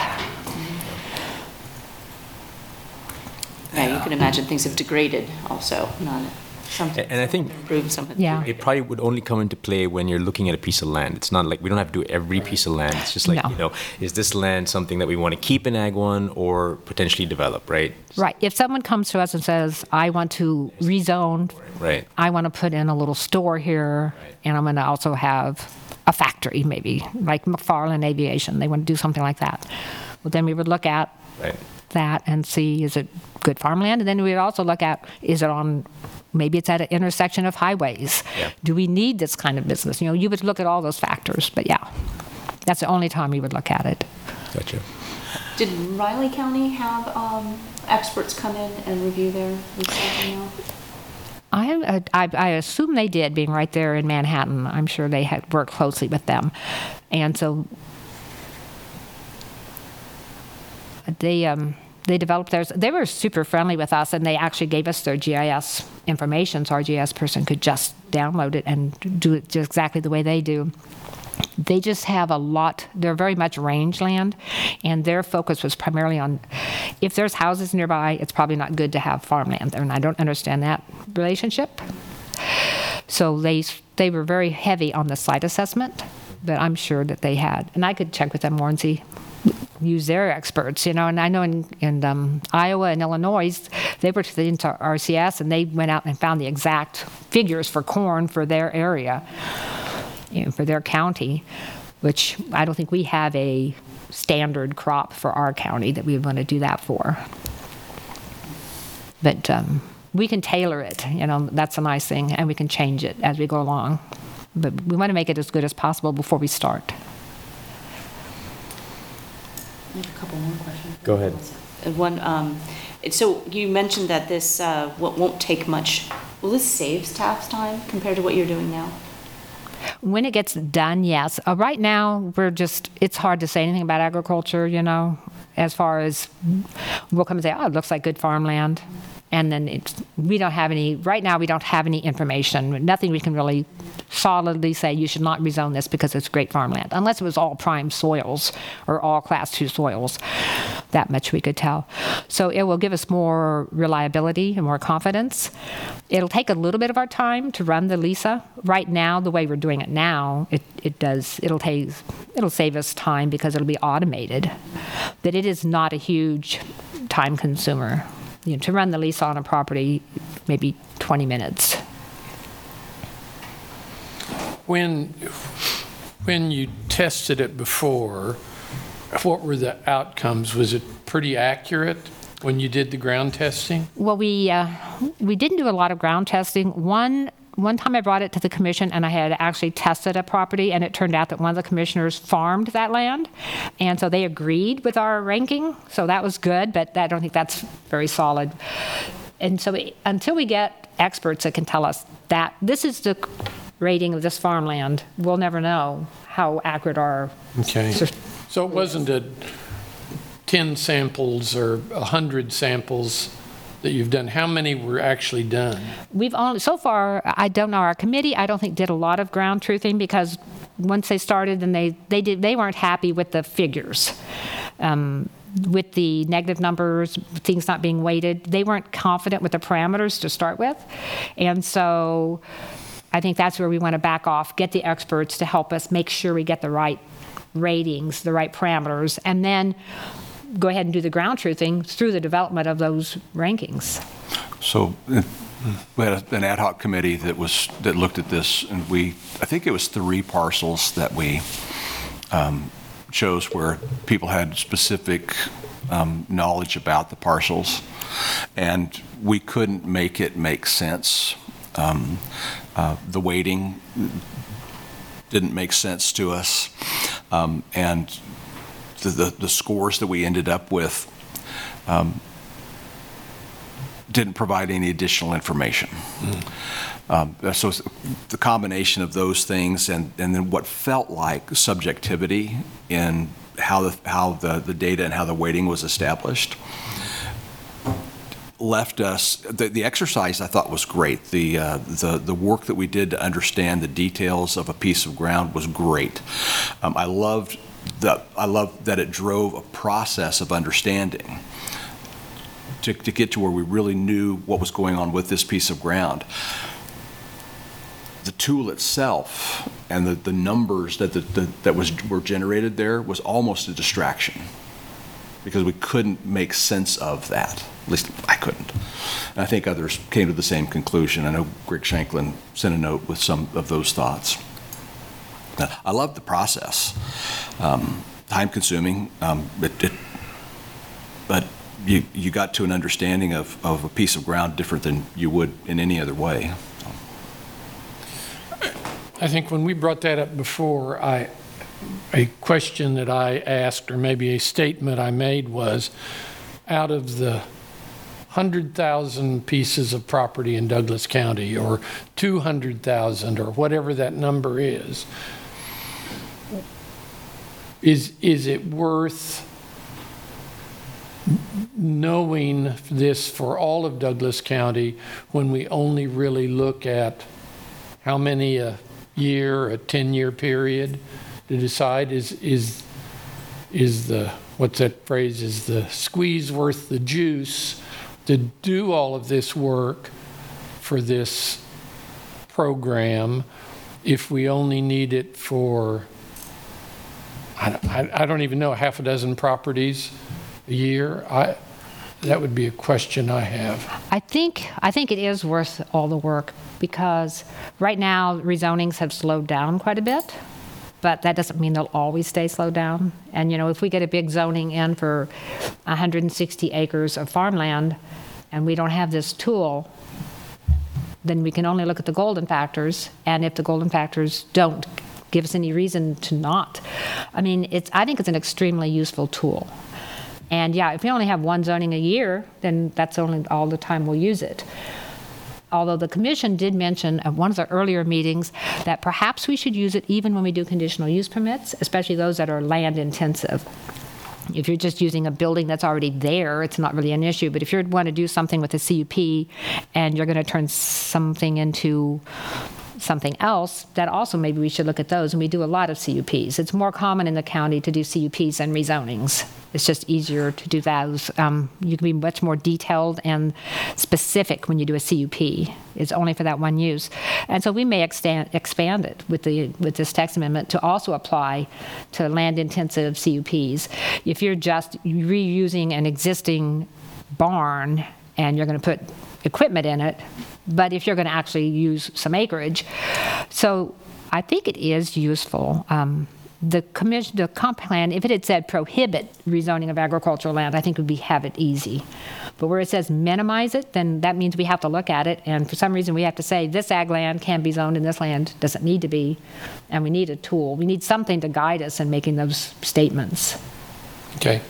Yeah, you can imagine things have degraded also, not something. And I think Improved something. Yeah. it probably would only come into play when you're looking at a piece of land. It's not like we don't have to do every piece of land. It's just like, No. you know, is this land something that we want to keep in Ag 1 or potentially develop, right? Right. If someone comes to us and says, I want to rezone, Right. I want to put in a little store here, and I'm going to also have a factory, maybe, like McFarland Aviation. They want to do something like that. Well, then we would look at Right. That and see is it good farmland? And then we'd also look at is it on, maybe it's at an intersection of highways. Yeah. Do we need this kind of business? You know, you would look at all those factors, but yeah, that's the only time we would look at it. Gotcha. Did Riley County have um, experts come in and review their research? I, uh, I, I assume they did, being right there in Manhattan. I'm sure they had worked closely with them. And so they, um, they developed theirs. They were super friendly with us, and they actually gave us their GIS information, so our GIS person could just download it and do it just exactly the way they do. They just have a lot, they're very much rangeland, and their focus was primarily on if there's houses nearby, it's probably not good to have farmland there, and I don't understand that relationship. So they, they were very heavy on the site assessment, but I'm sure that they had, and I could check with them more and see, use their experts, you know, and I know in, in um, Iowa and Illinois, they were into RCS and they went out and found the exact figures for corn for their area, you know, for their county, which I don't think we have a standard crop for our county that we would want to do that for. But um, we can tailor it, you know, that's a nice thing, and we can change it as we go along. But we want to make it as good as possible before we start. I have a couple more questions. Go ahead. Uh, One, um, it- so you mentioned that this uh, wo- won't take much. Will this save staff's time compared to what you're doing now? When it gets done, yes. Uh, right now, we're just, it's hard to say anything about agriculture, you know, as far as we'll come and say, oh, it looks like good farmland. And then it's, we don't have any, right now, we don't have any information, nothing we can really solidly say you should not rezone this because it's great farmland, unless it was all prime soils or all class two soils. That much we could tell. So it will give us more reliability and more confidence. It'll take a little bit of our time to run the LESA. Right now, the way we're doing it now, it, it does, it'll take, it'll save us time because it'll be automated. But it is not a huge time consumer. You know, to run the lease on a property, maybe 20 minutes. When, when you tested it before, what were the outcomes? Was it pretty accurate when you did the ground testing? Well, we uh, we didn't do a lot of ground testing. One one time I brought it to the commission and I had actually tested a property and it turned out that one of the commissioners farmed that land, and so they agreed with our ranking. So that was good, but I don't think that's very solid. And so we, until we get experts that can tell us that this is the rating of this farmland, we'll never know how accurate our Okay. So it wasn't a 10 samples or 100 samples that you've done. How many were actually done? We've only, so far, I don't know, our committee, I don't think did a lot of ground truthing because once they started and they, they did, they weren't happy with the figures. Um, with the negative numbers, things not being weighted, they weren't confident with the parameters to start with. And so I think that's where we want to back off, get the experts to help us make sure we get the right ratings, the right parameters, and then go ahead and do the ground truthing through the development of those rankings. So we had an ad hoc committee that was, that looked at this, and we, I think it was three parcels that we um, chose where people had specific um, knowledge about the parcels, and we couldn't make it make sense. Um, Uh, The weighting didn't make sense to us. Um, And the, the the scores that we ended up with um, didn't provide any additional information. Um, So the combination of those things and, and then what felt like subjectivity in how the, how the, the data and how the weighting was established left us, the, the exercise I thought was great. The, uh, the, the work that we did to understand the details of a piece of ground was great. Um, I loved I love that it drove a process of understanding to, to get to where we really knew what was going on with this piece of ground. The tool itself and the, the numbers that, the, the, that was, were generated there was almost a distraction because we couldn't make sense of that. At least I couldn't. And I think others came to the same conclusion. I know Greg Shanklin sent a note with some of those thoughts. I love the process. Um, time consuming, um, it, it, but you, you got to an understanding of, of a piece of ground different than you would in any other way. I think when we brought that up before, I, a question that I asked, or maybe a statement I made was, out of the 100,000 pieces of property in Douglas County, or 200,000, or whatever that number is, is, is it worth knowing this for all of Douglas County when we only really look at how many a year, a 10-year period to decide? Is, is, is the, what's that phrase, is the squeeze worth the juice to do all of this work for this program if we only need it for, I, I, I don't even know, half a dozen properties a year? I, that would be a question I have. I think, I think it is worth all the work because right now rezonings have slowed down quite a bit, but that doesn't mean they'll always stay slowed down. And, you know, if we get a big zoning in for 160 acres of farmland and we don't have this tool, then we can only look at the golden factors. And if the golden factors don't give us any reason to not, I mean, it's, I think it's an extremely useful tool. And yeah, if we only have one zoning a year, then that's only all the time we'll use it. Although the commission did mention at one of the earlier meetings that perhaps we should use it even when we do conditional use permits, especially those that are land intensive. If you're just using a building that's already there, it's not really an issue. But if you want to do something with a CUP and you're going to turn something into something else, that also maybe we should look at those. And we do a lot of CUPs. It's more common in the county to do CUPs than rezonings. It's just easier to do those. Um, you can be much more detailed and specific when you do a CUP. It's only for that one use. And so we may extend, expand it with, the, with this text amendment to also apply to land intensive CUPs. If you're just reusing an existing barn and you're going to put equipment in it, but if you're going to actually use some acreage. So I think it is useful. Um, the commission, the comp plan, if it had said prohibit rezoning of agricultural land, I think would be have it easy. But where it says minimize it, then that means we have to look at it, and for some reason we have to say this ag land can be zoned and this land doesn't need to be, and we need a tool. We need something to guide us in making those statements. Okay.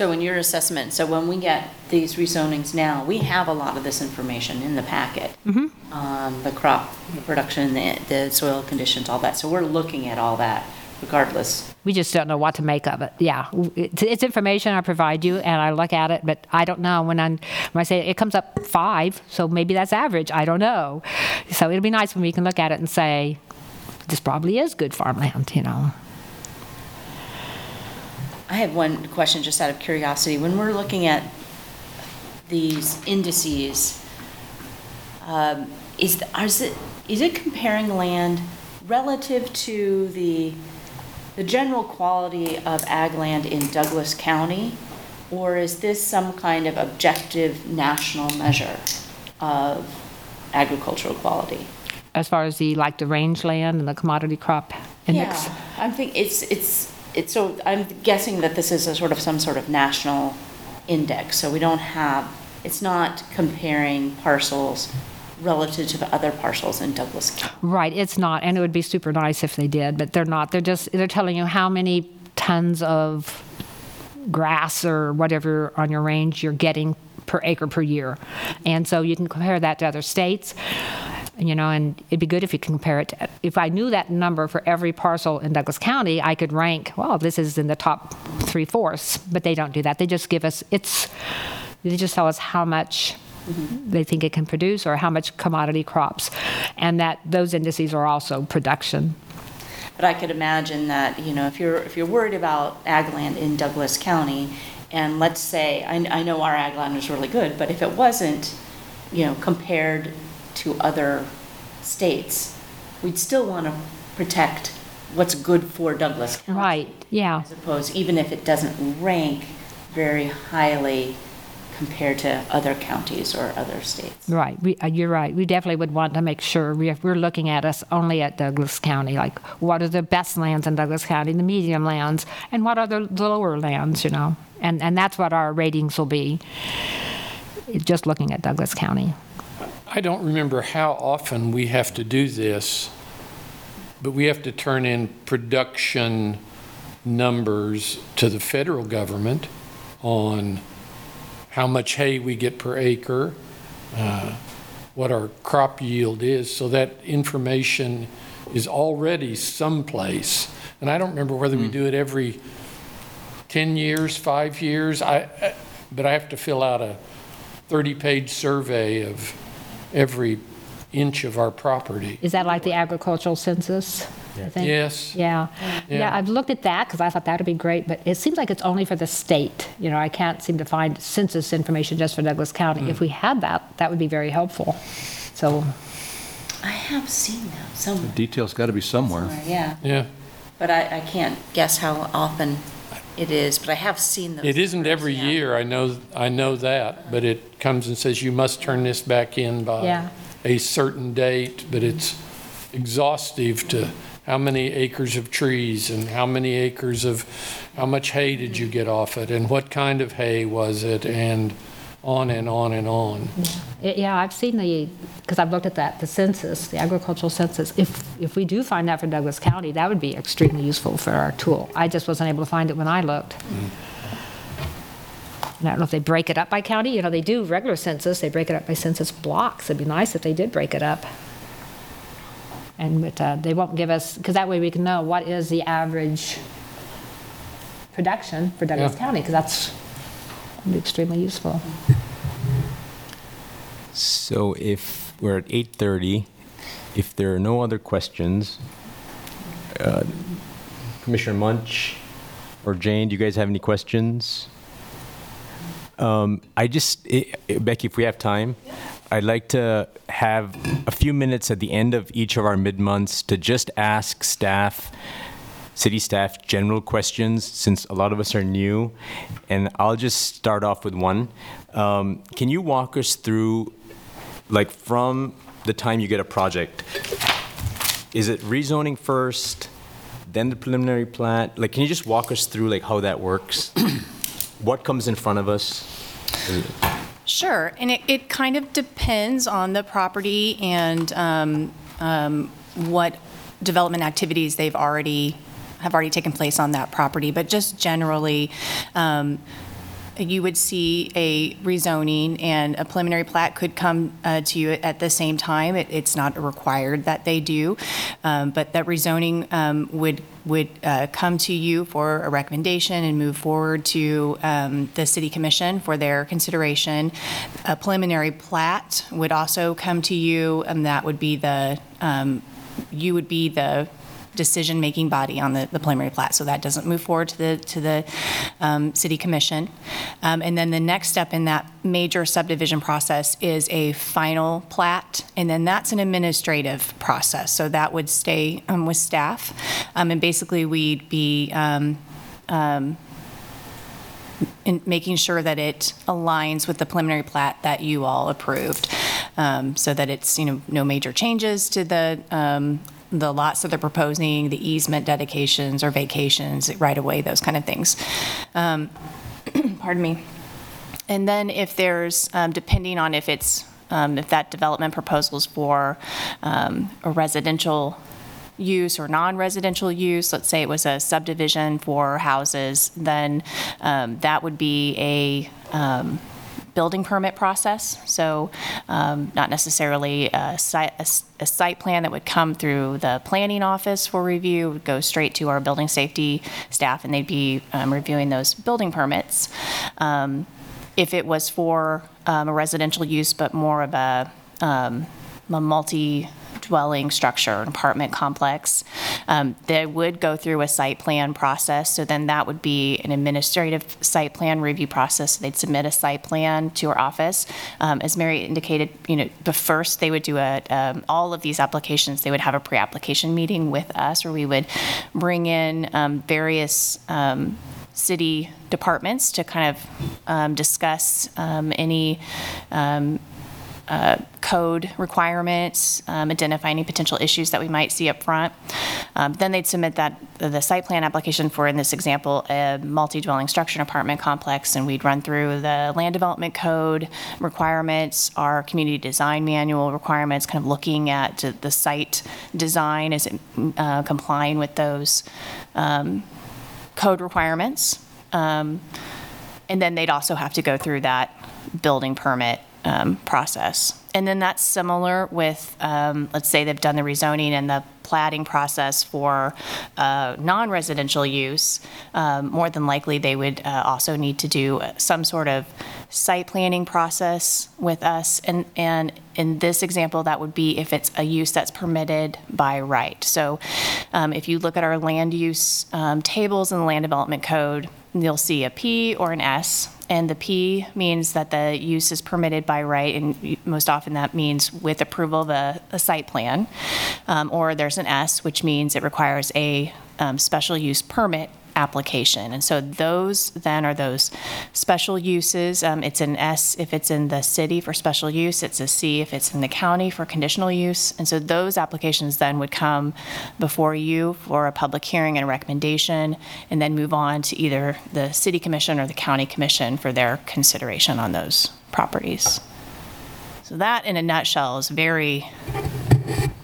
So in your assessment, so when we get these rezonings now, we have a lot of this information in the packet. Um, The crop, the production, the, the soil conditions, all that. So we're looking at all that regardless. We just don't know what to make of it. Yeah, it's, it's information I provide you, and I look at it, but I don't know when I'm when I say it comes up five, so maybe that's average. I don't know. So it'll be nice when we can look at it and say, this probably is good farmland. You know. I have one question just out of curiosity. When we're looking at these indices, um, is, the- is it, is it comparing land relative to the, the general quality of ag land in Douglas County? Or is this some kind of objective national measure of agricultural quality? As far as the like the rangeland and the commodity crop index. Yeah, I think it's, it's, it's, so I'm guessing that this is a sort of some sort of national index, so we don't have, it's not comparing parcels relative to the other parcels in Douglas County. Right, it's not, and it would be super nice if they did, but they're not. They're just, they're telling you how many tons of grass or whatever on your range you're getting per acre per year. And so you can compare that to other states, you know, and it'd be good if you can compare it. To, if I knew that number for every parcel in Douglas County, I could rank, well, this is in the top three fourths, but they don't do that. They just give us, it's, they just tell us how much mm-hmm. they think it can produce or how much commodity crops. And that those indices are also production. But I could imagine that, you know, if you're, if you're worried about ag land in Douglas County, and let's say, I, I know our ag land is really good, but if it wasn't, you know, compared to other states, we'd still want to protect what's good for Douglas County. Right, yeah. As opposed, even if it doesn't rank very highly compared to other counties or other states. Right, we, uh, you're right. We definitely would want to make sure we, if we're looking at us only at Douglas County, like what are the best lands in Douglas County, the medium lands, and what are the, the lower lands, you know? And, and that's what our ratings will be, just looking at Douglas County. I don't remember how often we have to do this, but we have to turn in production numbers to the federal government on how much hay we get per acre, uh, what our crop yield is, so that information is already someplace. And I don't remember whether we do it every 10 years, five years, I, I- but I have to fill out a 30-page survey of every inch of our property. Is that like the agricultural census? I think? Yes. Yeah. yeah, Yeah. I've looked at that because I thought that would be great, but it seems like it's only for the state. You know, I can't seem to find census information just for Douglas County. If mm. we had that, that would be very helpful. So, I have seen that somewhere, Detail's got to be somewhere. yeah. Yeah. But I, I can't guess how often it is, but I have seen those. It isn't every yeah. year, I know, I know that, but it comes and says you must turn this back in by Yeah. a certain date, but it's exhaustive to how many acres of trees and how many acres of, how much hay did you get off it, and what kind of hay was it, and on and on and on. it- yeah, I've seen the, because I've looked at that, the census, the agricultural census. If, if we do find that for Douglas County, that would be extremely useful for our tool. I just wasn't able to find it when I looked. And I don't know if they break it up by county. You know, they do regular census, they break it up by census blocks. It'd be nice if they did break it up. And but, uh, they won't give us, because that way we can know what is the average production for Douglas Yeah. County, because that's would be extremely useful. So if we're at 8:30, if there are no other questions, uh, Commissioner Munch or Jane, do you guys have any questions? Um, I just, i- i- Becky, if we have time, I'd like to have a few minutes at the end of each of our mid-months to just ask staff, city staff, general questions, since a lot of us are new. And I'll just start off with one. Um, Can you walk us through, like, from the time you get a project, is it rezoning first, then the preliminary plat? Like, can you just walk us through, like, how that works? What comes in front of us? Sure, and it, it kind of depends on the property and um, um, what development activities they've already, have already taken place on that property. But just generally, um, you would see a rezoning and a preliminary plat could come uh, to you at the same time. It- It's not required that they do, um, but that rezoning um, would, would uh, come to you for a recommendation and move forward to um, the city commission for their consideration. A preliminary plat would also come to you, and that would be the, um, you would be the decision-making body on the, the preliminary plat, so that doesn't move forward to the, to the um, city commission. Um, And then the next step in that major subdivision process is a final plat, and then that's an administrative process, so that would stay um, with staff. Um, And basically, we'd be um, in making sure that it aligns with the preliminary plat that you all approved, um, so that it's, you know, no major changes to the, um, the lots that they're proposing, the easement dedications or vacations, right away, those kind of things. Um, Pardon me. And then if there's, um, depending on if it's um, if that development proposal is for um, a residential use or non-residential use, let's say it was a subdivision for houses, then um, that would be a um, building permit process. So um, not necessarily a site, site plan that would come through the planning office for review, would go straight to our building safety staff, and they'd be um, reviewing those building permits. Um, If it was for um, a residential use, but more of a, um, a multi-dwelling structure, an apartment complex, um, they would go through a site plan process. So then that would be an administrative site plan review process. They'd submit a site plan to our office. Um, As Mary indicated, you know, but first, they would do a, um, all of these applications, they would have a pre-application meeting with us where we would bring in um, various um, city departments to kind of um, discuss um, any um, uh, code requirements, um, identify any potential issues that we might see up front. Um, Then they'd submit that, the site plan application for, in this example, a multi-dwelling structure apartment complex, and we'd run through the land development code requirements, our community design manual requirements, kind of looking at the site design, is it uh, complying with those um, code requirements. Um, And then they'd also have to go through that building permit um, process. And then that's similar with, um, let's say they've done the rezoning and the platting process for uh, non-residential use. Um, More than likely, they would uh, also need to do some sort of site planning process with us. And, and in this example, that would be if it's a use that's permitted by right. So um, if you look at our land use um, tables in the Land Development Code, you'll see a P or an S. And the P means that the use is permitted by right, and most often that means with approval of a, a site plan. Um, Or there's an S, which means it requires a um, special use permit application. And so those then are those special uses. Um, It's an S if it's in the city for special use, it's a C if it's in the county for conditional use. And so those applications then would come before you for a public hearing and recommendation, and then move on to either the city commission or the county commission for their consideration on those properties. So that, in a nutshell, is very,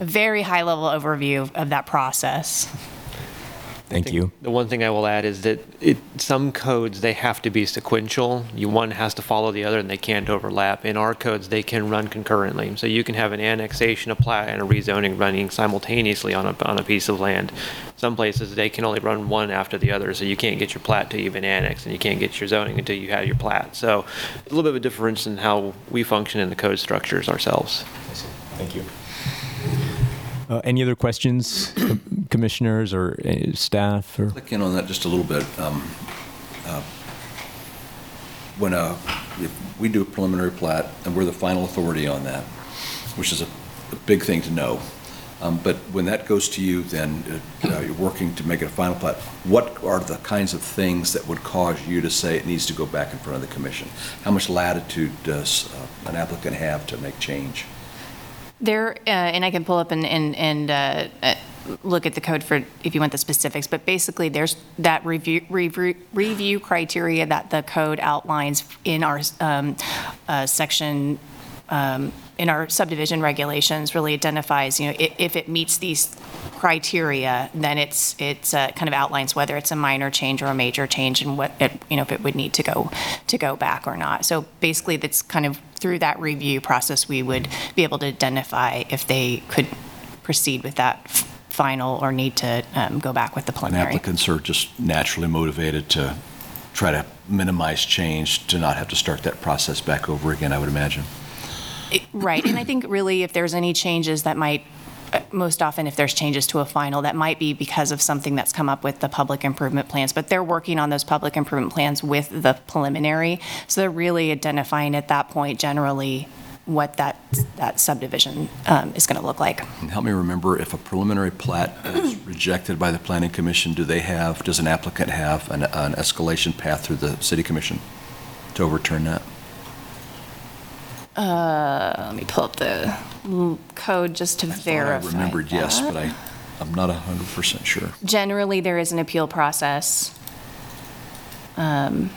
very high-level overview of that process. Thank you. The one thing I will add is that it, some codes, they have to be sequential. You, one has to follow the other and they can't overlap. In our codes, they can run concurrently. So you can have an annexation, a plat, and a rezoning running simultaneously on a, on a piece of land. Some places, they can only run one after the other, so you can't get your plat till you've been annexed, and you can't get your zoning until you have your plat. So a little bit of a difference in how we function in the code structures ourselves. Thank you. Uh, Any other questions, com- commissioners or uh, staff? or Click in on that just a little bit. Um, uh, When uh, if we do a preliminary plat, and we're the final authority on that, which is a a big thing to know, Um, but when that goes to you, then uh, uh, you're working to make it a final plat, what are the kinds of things that would cause you to say it needs to go back in front of the commission? How much latitude does uh, an applicant have to make change? There, uh, and I can pull up and, and, and uh, uh, look at the code for, if you want the specifics, but basically, there's that review, review, review criteria that the code outlines in our um, uh, section, um, in our subdivision regulations, really identifies, you know, i- if it meets these criteria, then it's, it's uh, kind of outlines whether it's a minor change or a major change and what, it- you know, if it would need to go, to go back or not. So basically, that's kind of through that review process, we would be able to identify if they could proceed with that f- final or need to um, go back with the And preliminary. applicants are just naturally motivated to try to minimize change, to not have to start that process back over again, I would imagine. Right, and I think really if there's any changes that might, uh, most often if there's changes to a final, that might be because of something that's come up with the public improvement plans, but they're working on those public improvement plans with the preliminary, so they're really identifying at that point generally what that, that subdivision um, is going to look like. And help me remember, if a preliminary plat is rejected by the planning commission, do they have, does an applicant have an, an escalation path through the city commission to overturn that? Uh, Let me pull up the code just to verify I remembered yes, that. but I, I'm not 100% sure. Generally, there is an appeal process. Um,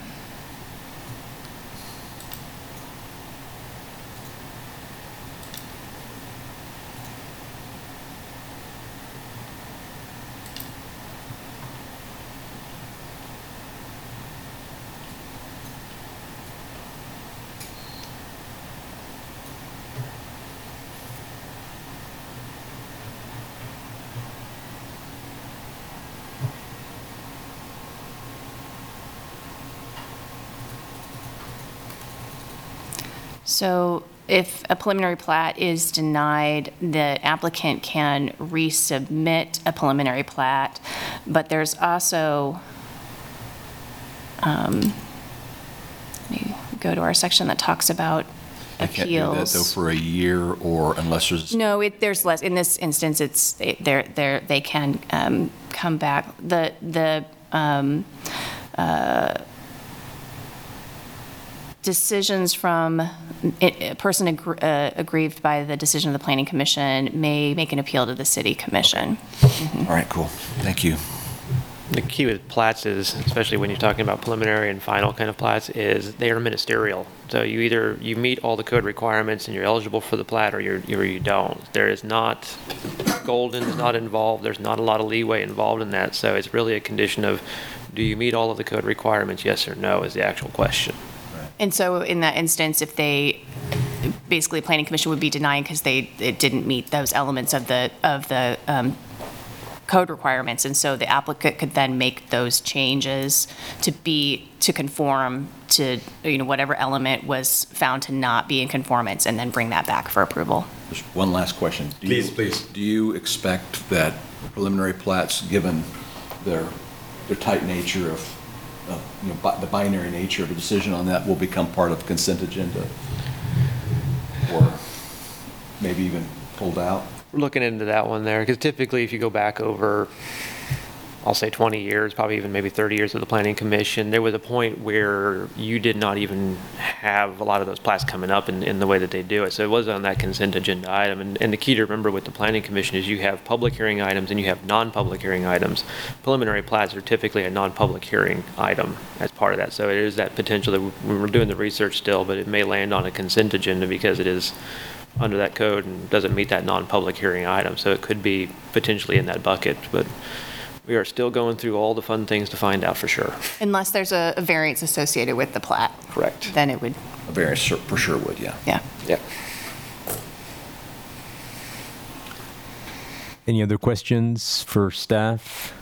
So if a preliminary plat is denied, the applicant can resubmit a preliminary plat, but there's also, um, let me go to our section that talks about They can't do that, though, for a year or unless there's, No, it, there's less, in this instance, it's, it- they're, they're, they can um, come back. The, the um, uh, decisions from a a person aggr- uh, aggrieved by the decision of the planning commission may make an appeal to the city commission. all right, cool, thank you. The key with plats is, especially when you're talking about preliminary and final kind of plats, is they are ministerial. So you either, you meet all the code requirements and you're eligible for the plat, or you're, or you don't. There is not, golden is not involved, there's not a lot of leeway involved in that. So it's really a condition of, do you meet all of the code requirements, yes or no, is the actual question. And so in that instance, if they, basically, planning commission would be denying because they, it didn't meet those elements of the, of the um, code requirements. And so the applicant could then make those changes to be, to conform to, you know, whatever element was found to not be in conformance, and then bring that back for approval. Just one last question. Do you- Please, please. Do you expect that preliminary plats, given their, their tight nature of, of, you know, bi- the binary nature of a decision on that will become part of consent agenda? Or maybe even pulled out? We're looking into that one there, because typically if you go back over, I'll say 20 years, probably even maybe 30 years of the planning commission, there was a point where you did not even have a lot of those plats coming up in, in the way that they do it. So it was on that consent agenda item. And, and the key to remember with the planning commission is you have public hearing items and you have non-public hearing items. Preliminary plats are typically a non-public hearing item as part of that. So it is that potential that we- we're doing the research still, but it may land on a consent agenda because it is under that code and doesn't meet that non-public hearing item. So it could be potentially in that bucket, but we are still going through all the fun things to find out for sure. Unless there's a a variance associated with the plat, Correct. then it would, A variance sur- for sure would, yeah. yeah. Yeah. Any other questions for staff?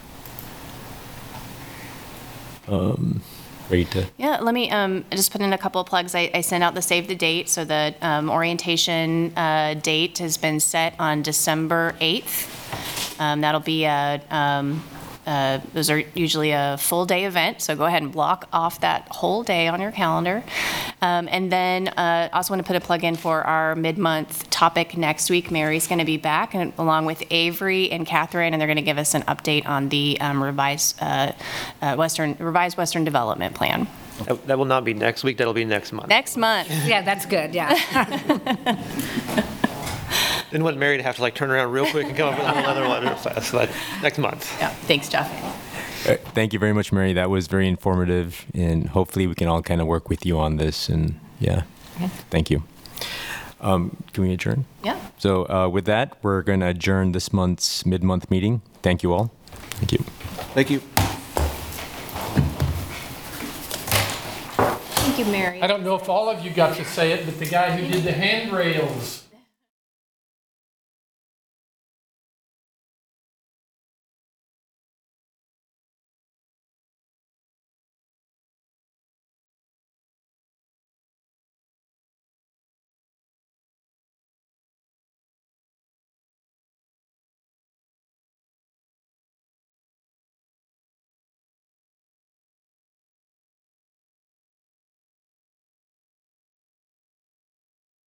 Um, Rita? Yeah, let me um, just put in a couple of plugs. I, I sent out the save the date, so the um, orientation uh, date has been set on December 8th. Um, That'll be a, um, uh, those are usually a full day event, so go ahead and block off that whole day on your calendar. Um, And then uh, also want to put a plug in for our mid-month topic next week. Mary's going to be back and along with Avery and Catherine, and they're going to give us an update on the um, revised uh, uh, Western, revised Western Development Plan. That, that will not be next week, that'll be next month. Next month. Yeah, that's good, yeah. Didn't want Mary to have to like turn around real quick and come up with a whole other one real fast, but next month. Yeah, thanks, Jeff. Uh, Thank you very much, Mary. That was very informative, and hopefully we can all kind of work with you on this. And yeah, okay. thank you. Um, can we adjourn? Yeah. So uh, with that, we're going to adjourn this month's mid-month meeting. Thank you all. Thank you. Thank you. Thank you, Mary. I don't know if all of you got to say it, but the guy who did the handrails